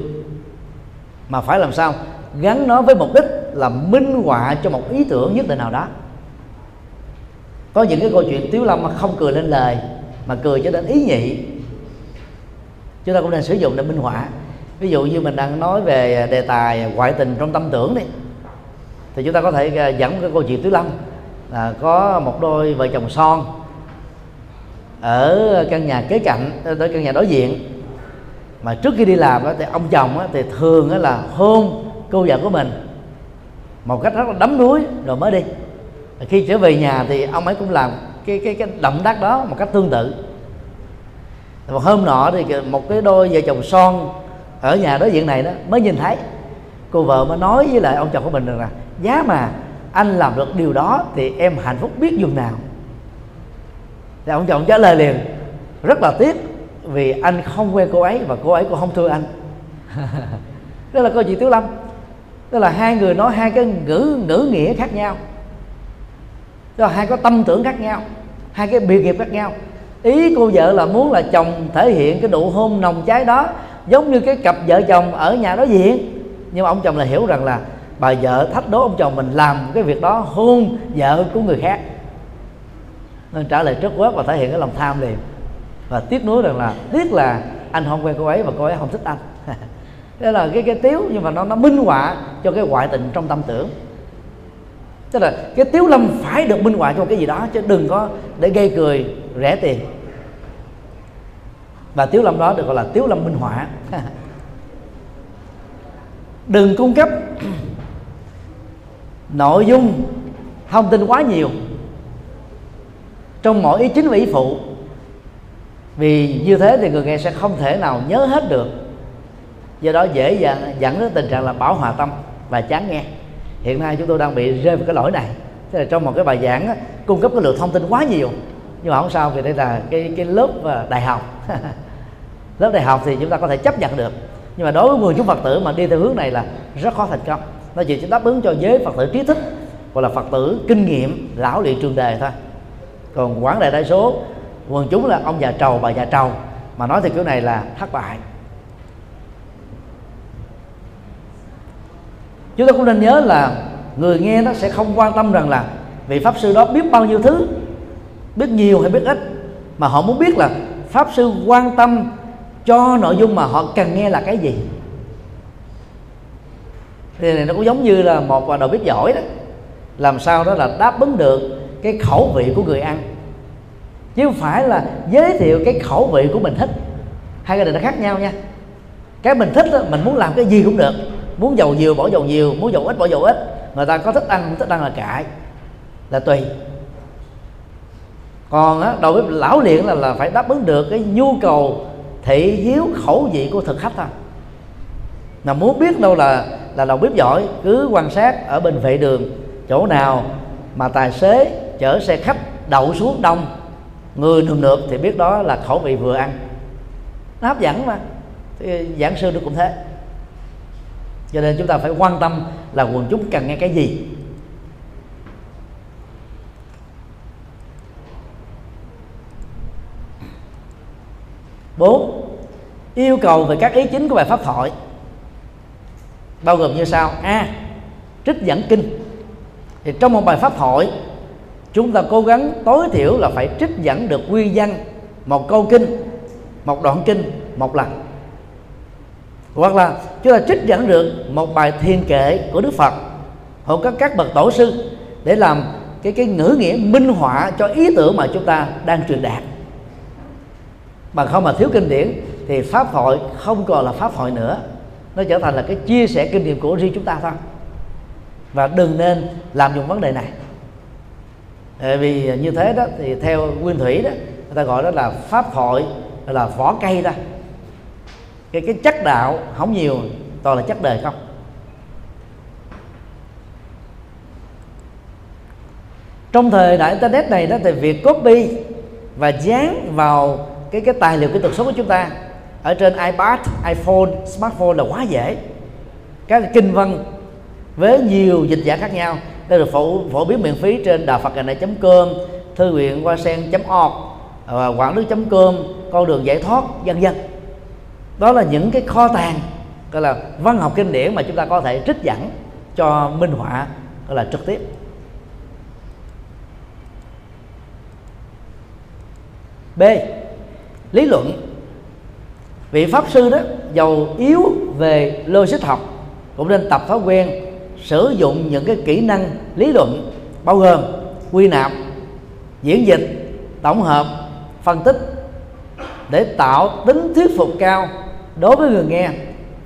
A: mà phải làm sao? Gắn nó với mục đích là minh họa cho một ý tưởng nhất định nào đó. Có những cái câu chuyện tiếu lâm mà không cười lên lời mà cười cho đến ý nhị chúng ta cũng nên sử dụng để minh họa. Ví dụ như mình đang nói về đề tài ngoại tình trong tâm tưởng đi, thì chúng ta có thể à, dẫn cái câu chuyện tứ lâm. Là có một đôi vợ chồng son ở căn nhà kế cạnh ờ, tới căn nhà đối diện. Mà trước khi đi làm thì ông chồng thì thường là hôn cô vợ của mình một cách rất là đấm đuối rồi mới đi. Khi trở về nhà thì ông ấy cũng làm cái cái cái động tác đó một cách tương tự một hôm nọ thì một cái đôi vợ chồng son ở nhà đối diện này đó mới nhìn thấy. Cô vợ mới nói với lại ông chồng của mình rằng là, giá mà anh làm được điều đó thì em hạnh phúc biết dùng nào. Thì ông chồng trả lời liền, rất là tiếc vì anh không quen cô ấy và cô ấy cũng không thương anh. Đó là câu chuyện tiếu lâm. Tức là hai người nói hai cái ngữ ngữ nghĩa khác nhau. Tức là hai có tâm tưởng khác nhau, hai cái biệt nghiệp khác nhau ý cô vợ là muốn là chồng thể hiện cái độ hôn nồng cháy đó, giống như cái cặp vợ chồng ở nhà đối diện nhưng mà ông chồng là hiểu rằng là bà vợ thách đố ông chồng mình làm cái việc đó hôn vợ của người khác. Nên trả lời rất quát và thể hiện cái lòng tham liền. Và tiếc nuối rằng là tiếc là anh không quen cô ấy và cô ấy không thích anh. Đó là cái cái tiếu nhưng mà nó nó minh họa cho cái ngoại tình trong tâm tưởng. Tức là cái tiếu lâm phải được minh họa cho cái gì đó, chứ đừng có để gây cười rẻ tiền. Và tiếu lâm đó được gọi là tiếu lâm minh họa. Đừng cung cấp nội dung thông tin quá nhiều trong mỗi ý chính và ý phụ. Vì như thế thì người nghe sẽ không thể nào nhớ hết được. Do đó dễ dàng dẫn đến tình trạng là bảo hòa tâm và chán nghe. Hiện nay chúng tôi đang bị rơi vào cái lỗi này. Tức là trong một cái bài giảng á, cung cấp cái lượng thông tin quá nhiều nhưng mà không sao, vì đây là cái cái lớp ờ, đại học. Lớp đại học thì chúng ta có thể chấp nhận được. Nhưng mà đối với người chúng phật tử mà đi theo hướng này là rất khó thành công. Nó chỉ đáp ứng cho giới phật tử trí thức gọi là phật tử kinh nghiệm, lão luyện trường đề thôi. Còn quán đại đa số, quần chúng là ông già trầu, bà già trầu, mà nói thì kiểu này là thất bại. Chúng ta cũng nên nhớ là người nghe nó sẽ không quan tâm rằng là vị pháp sư đó biết bao nhiêu thứ biết nhiều hay biết ít mà họ muốn biết là pháp sư quan tâm cho nội dung mà họ cần nghe là cái gì. Thì này nó cũng giống như là một đầu bếp giỏi đó làm sao đó là đáp ứng được cái khẩu vị của người ăn. Chứ không phải là giới thiệu cái khẩu vị của mình thích. Hai cái này nó khác nhau nha. Cái mình thích đó, mình muốn làm cái gì cũng được. Muốn dầu nhiều bỏ dầu nhiều muốn dầu ít bỏ dầu ít. Người ta có thích ăn không thích ăn là cãi là tùy còn á, đầu bếp lão luyện là là phải đáp ứng được cái nhu cầu thị hiếu khẩu vị của thực khách thôi. Mà muốn biết đâu là là đầu bếp giỏi cứ quan sát ở bên vệ đường chỗ nào mà tài xế chở xe khách đậu xuống đông người nườm nượp thì biết đó là khẩu vị vừa ăn. Nó hấp dẫn mà thì giảng sư nó cũng thế. Cho nên chúng ta phải quan tâm là quần chúng cần nghe cái gì. Bốn, yêu cầu về các ý chính của bài pháp thoại. Bao gồm như sau. A, trích dẫn kinh. Thì trong một bài pháp thoại, chúng ta cố gắng tối thiểu là phải trích dẫn được nguyên văn một câu kinh, một đoạn kinh, một lần. Hoặc là chúng ta trích dẫn được một bài thiền kệ của đức phật, hoặc các các bậc tổ sư để làm cái cái ngữ nghĩa minh họa cho ý tưởng mà chúng ta đang truyền đạt mà không mà thiếu kinh điển thì pháp thoại không còn là pháp thoại nữa. Nó trở thành là cái chia sẻ kinh nghiệm của riêng chúng ta thôi. Và đừng nên làm dùng vấn đề này. Bởi vì như thế đó, thì theo nguyên thủy đó, người ta gọi đó là pháp thoại là vỏ cây đó. Cái cái chất đạo không nhiều, toàn là chất đời không. Trong thời đại internet này đó, thì việc copy và dán vào cái cái tài liệu kỹ thuật số của chúng ta ở trên iPad, iPhone, smartphone là quá dễ. Các kinh văn với nhiều dịch giả khác nhau. Đã được phổ phổ biến miễn phí trên đạo phật này com thư viện qua sen org à, và quảng đức com con đường giải thoát vân vân. Đó là những cái kho tàng gọi là văn học kinh điển mà chúng ta có thể trích dẫn cho minh họa gọi là trực tiếp. B lý luận. Vị pháp sư đó giàu yếu về logic học cũng nên tập thói quen sử dụng những cái kỹ năng lý luận bao gồm quy nạp diễn dịch tổng hợp phân tích để tạo tính thuyết phục cao đối với người nghe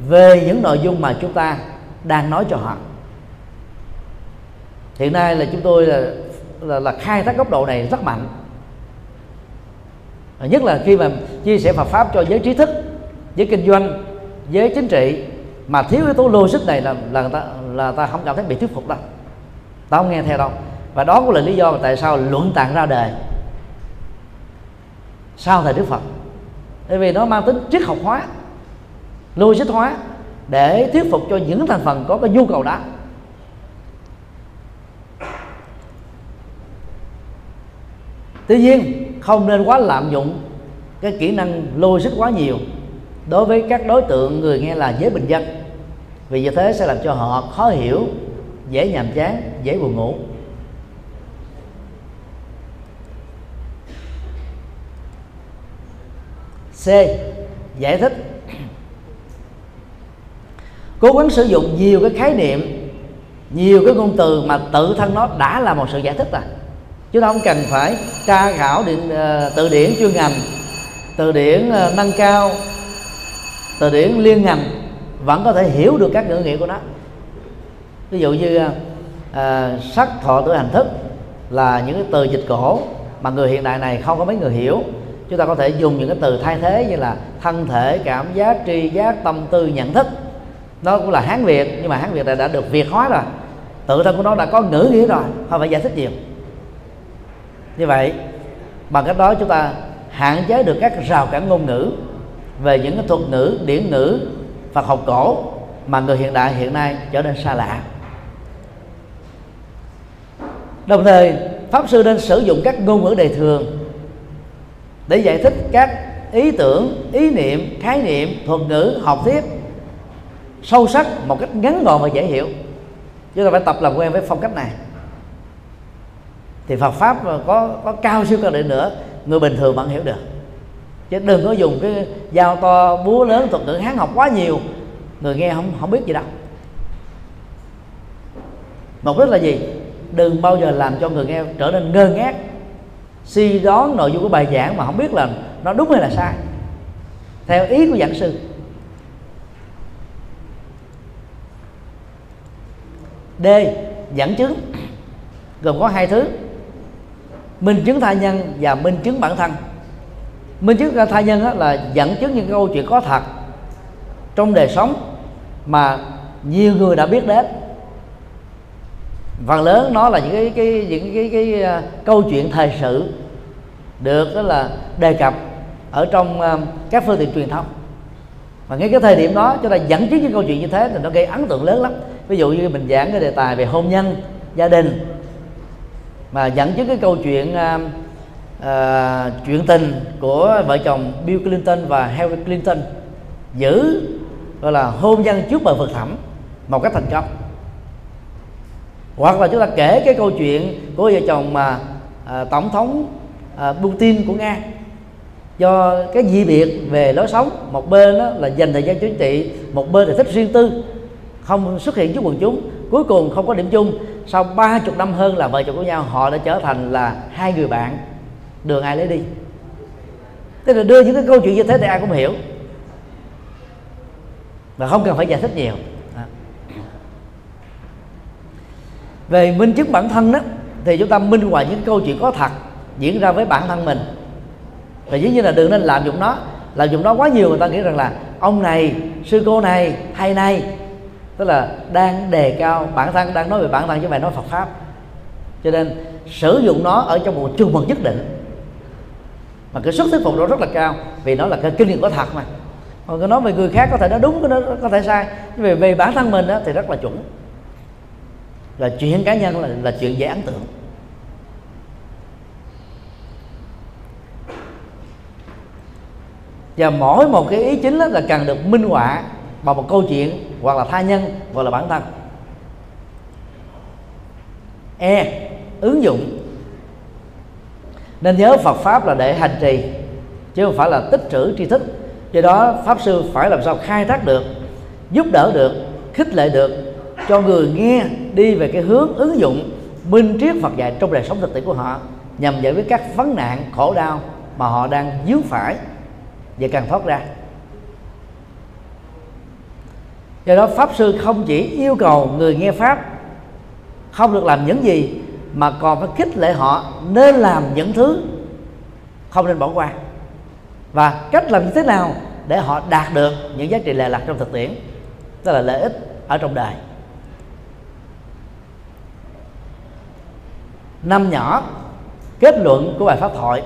A: về những nội dung mà chúng ta đang nói cho họ. Hiện nay là chúng tôi là là, là khai thác góc độ này rất mạnh. À, nhất là khi mà chia sẻ Phật pháp cho giới trí thức, giới kinh doanh, giới chính trị, mà thiếu yếu tố logic này là là người ta, là ta không cảm thấy bị thuyết phục đâu. Ta không nghe theo đâu. Và đó cũng là lý do mà tại sao luận tạng ra đời sau thời đức phật. Bởi vì nó mang tính triết học hóa, logic hóa để thuyết phục cho những thành phần có cái nhu cầu đó. Tuy nhiên, không nên quá lạm dụng cái kỹ năng logic quá nhiều đối với các đối tượng người nghe là giới bình dân. Vì như thế sẽ làm cho họ khó hiểu, dễ nhàm chán, dễ buồn ngủ. C. Giải thích. Cố gắng sử dụng nhiều cái khái niệm, nhiều cái ngôn từ mà tự thân nó đã là một sự giải thích rồi chúng ta không cần phải tra khảo điện uh, từ điển chuyên ngành từ điển uh, nâng cao từ điển liên ngành vẫn có thể hiểu được các ngữ nghĩa của nó. Ví dụ như à, sắc thọ tử hành thức là những cái từ dịch cổ mà người hiện đại này không có mấy người hiểu. Chúng ta có thể dùng những cái từ thay thế như là thân thể cảm giác tri giác tâm tư nhận thức. Nó cũng là hán việt nhưng mà hán việt này đã được việt hóa rồi. Tự thân của nó đã có ngữ nghĩa rồi không phải giải thích nhiều như vậy, bằng cách đó chúng ta hạn chế được các rào cản ngôn ngữ về những cái thuật ngữ, điển ngữ, Phật học cổ mà người hiện đại hiện nay trở nên xa lạ. Đồng thời, pháp sư nên sử dụng các ngôn ngữ đời thường để giải thích các ý tưởng, ý niệm, khái niệm, thuật ngữ, học thuyết sâu sắc một cách ngắn gọn và dễ hiểu. Chúng ta phải tập làm quen với phong cách này thì Phật pháp có có cao siêu cao định nữa. Người bình thường vẫn hiểu được. Chứ đừng có dùng cái dao to, búa lớn, thuật ngữ hán học quá nhiều. Người nghe không không biết gì đâu. Mục đích là gì? Đừng bao giờ làm cho người nghe trở nên ngơ ngác, suy đoán nội dung của bài giảng mà không biết là nó đúng hay là sai. Theo ý của giảng sư. D. Dẫn chứng. Gồm có hai thứ minh chứng tha nhân và minh chứng bản thân. Minh chứng tha nhân là dẫn chứng những câu chuyện có thật trong đời sống mà nhiều người đã biết đến. Phần lớn nó là những cái cái những cái cái, cái à, câu chuyện thời sự được đó là đề cập ở trong à, các phương tiện truyền thông. Và ngay cái thời điểm đó chúng ta dẫn chứng những câu chuyện như thế thì nó gây ấn tượng lớn lắm. Ví dụ như mình giảng cái đề tài về hôn nhân gia đình mà dẫn chứng cái câu chuyện uh, uh, chuyện tình của vợ chồng Bill Clinton và Hillary Clinton giữ gọi là hôn nhân trước bờ vực thẳm một cách thành công. Hoặc là chúng ta kể cái câu chuyện của vợ chồng mà à, tổng thống à, Putin của nga do cái dị biệt về lối sống. Một bên đó là dành thời gian chính trị một bên là thích riêng tư không xuất hiện trước quần chúng cuối cùng không có điểm chung sau ba chục năm hơn là vợ chồng của nhau, họ đã trở thành là hai người bạn. Đường ai lấy đi? Tức là đưa những cái câu chuyện như thế thì ai cũng hiểu. Và không cần phải giải thích nhiều. Về minh chứng bản thân đó, thì chúng ta minh hoài những câu chuyện có thật diễn ra với bản thân mình. Và dĩ nhiên là đừng nên làm dụng nó. Làm dụng nó quá nhiều người ta nghĩ rằng là ông này, sư cô này hay này tức là đang đề cao bản thân đang nói về bản thân chứ phải nói Phật pháp. Cho nên sử dụng nó ở trong một trường mực nhất định. Mà cái sức thuyết phục đó rất là cao vì nó là cái kinh nghiệm có thật mà. Còn cái nói về người khác có thể nó đúng có nó có thể sai. Nhưng về về bản thân mình đó, thì rất là chuẩn. Là chuyện cá nhân là, là chuyện dễ ấn tượng. Và mỗi một cái ý chính là cần được minh họa bằng một câu chuyện hoặc là tha nhân, hoặc là bản thân. E ứng dụng. Nên nhớ Phật pháp là để hành trì, chứ không phải là tích trữ tri thức. Do đó, pháp sư phải làm sao khai thác được, giúp đỡ được, khích lệ được cho người nghe đi về cái hướng ứng dụng, minh triết Phật dạy trong đời sống thực tiễn của họ, nhằm giải quyết các vấn nạn, khổ đau mà họ đang dướng phải và càng thoát ra. Do đó pháp sư không chỉ yêu cầu người nghe pháp không được làm những gì, mà còn phải khích lệ họ nên làm những thứ không nên bỏ qua. Và cách làm như thế nào để họ đạt được những giá trị lệ lạc trong thực tiễn tức là lợi ích ở trong đời. Năm nhỏ, kết luận của bài pháp thoại.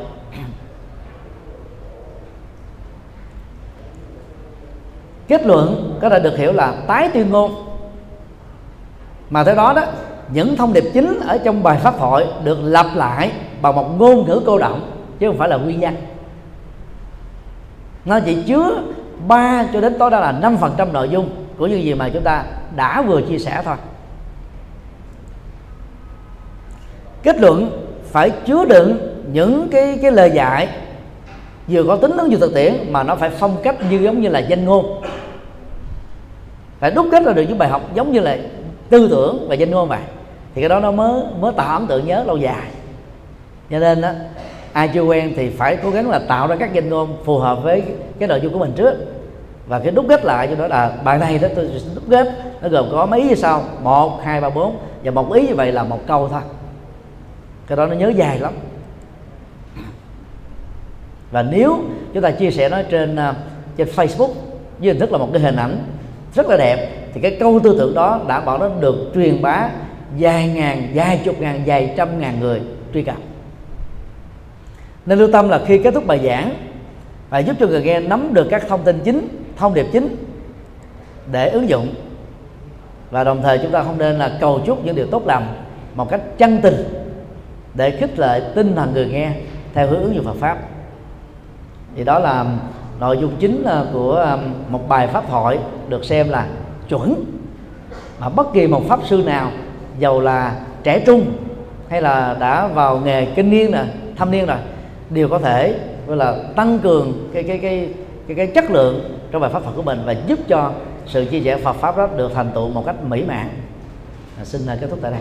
A: Kết luận có thể được hiểu là tái tuyên ngôn. Mà theo đó đó, những thông điệp chính ở trong bài pháp thoại được lặp lại bằng một ngôn ngữ cô động, chứ không phải là nguyên nhân. Nó chỉ chứa 3 cho đến tối đa là 5% nội dung của những gì mà chúng ta đã vừa chia sẻ thôi. Kết luận phải chứa đựng những cái cái lời dạy vừa có tính ứng dụng thực tiễn mà nó phải phong cách như giống như là danh ngôn. Phải đúc kết ra được những bài học giống như là tư tưởng và danh ngôn vậy. Thì cái đó nó mới mới tạo ấn tượng nhớ lâu dài. Cho nên đó ai chưa quen thì phải cố gắng là tạo ra các danh ngôn phù hợp với cái nội dung của mình trước. Và cái đúc kết lại cho đó là, bài này đó tôi đúc kết, nó gồm có mấy ý như sau. Một, hai, ba, bốn. Và một ý như vậy là một câu thôi. Cái đó nó nhớ dài lắm và nếu chúng ta chia sẻ nó trên uh, trên Facebook với hình thức là một cái hình ảnh rất là đẹp thì cái câu tư tưởng đó đã bảo nó được truyền bá vài ngàn vài chục ngàn vài trăm ngàn người truy cập. Nên lưu tâm là khi kết thúc bài giảng và giúp cho người nghe nắm được các thông tin chính thông điệp chính để ứng dụng. Và đồng thời chúng ta không nên là cầu chúc những điều tốt lành một cách chân tình để khích lệ tinh thần người nghe theo hướng ứng dụng Phật pháp thì đó là nội dung chính của um, một bài pháp thoại được xem là chuẩn. Mà bất kỳ một pháp sư nào giàu là trẻ trung hay là đã vào nghề kinh niên nè thâm niên rồi đều có thể gọi là tăng cường cái cái cái cái, cái chất lượng trong bài pháp Phật của mình và giúp cho sự chia sẻ Phật pháp đó được thành tựu một cách mỹ mãn. À, xin à, kết thúc tại đây.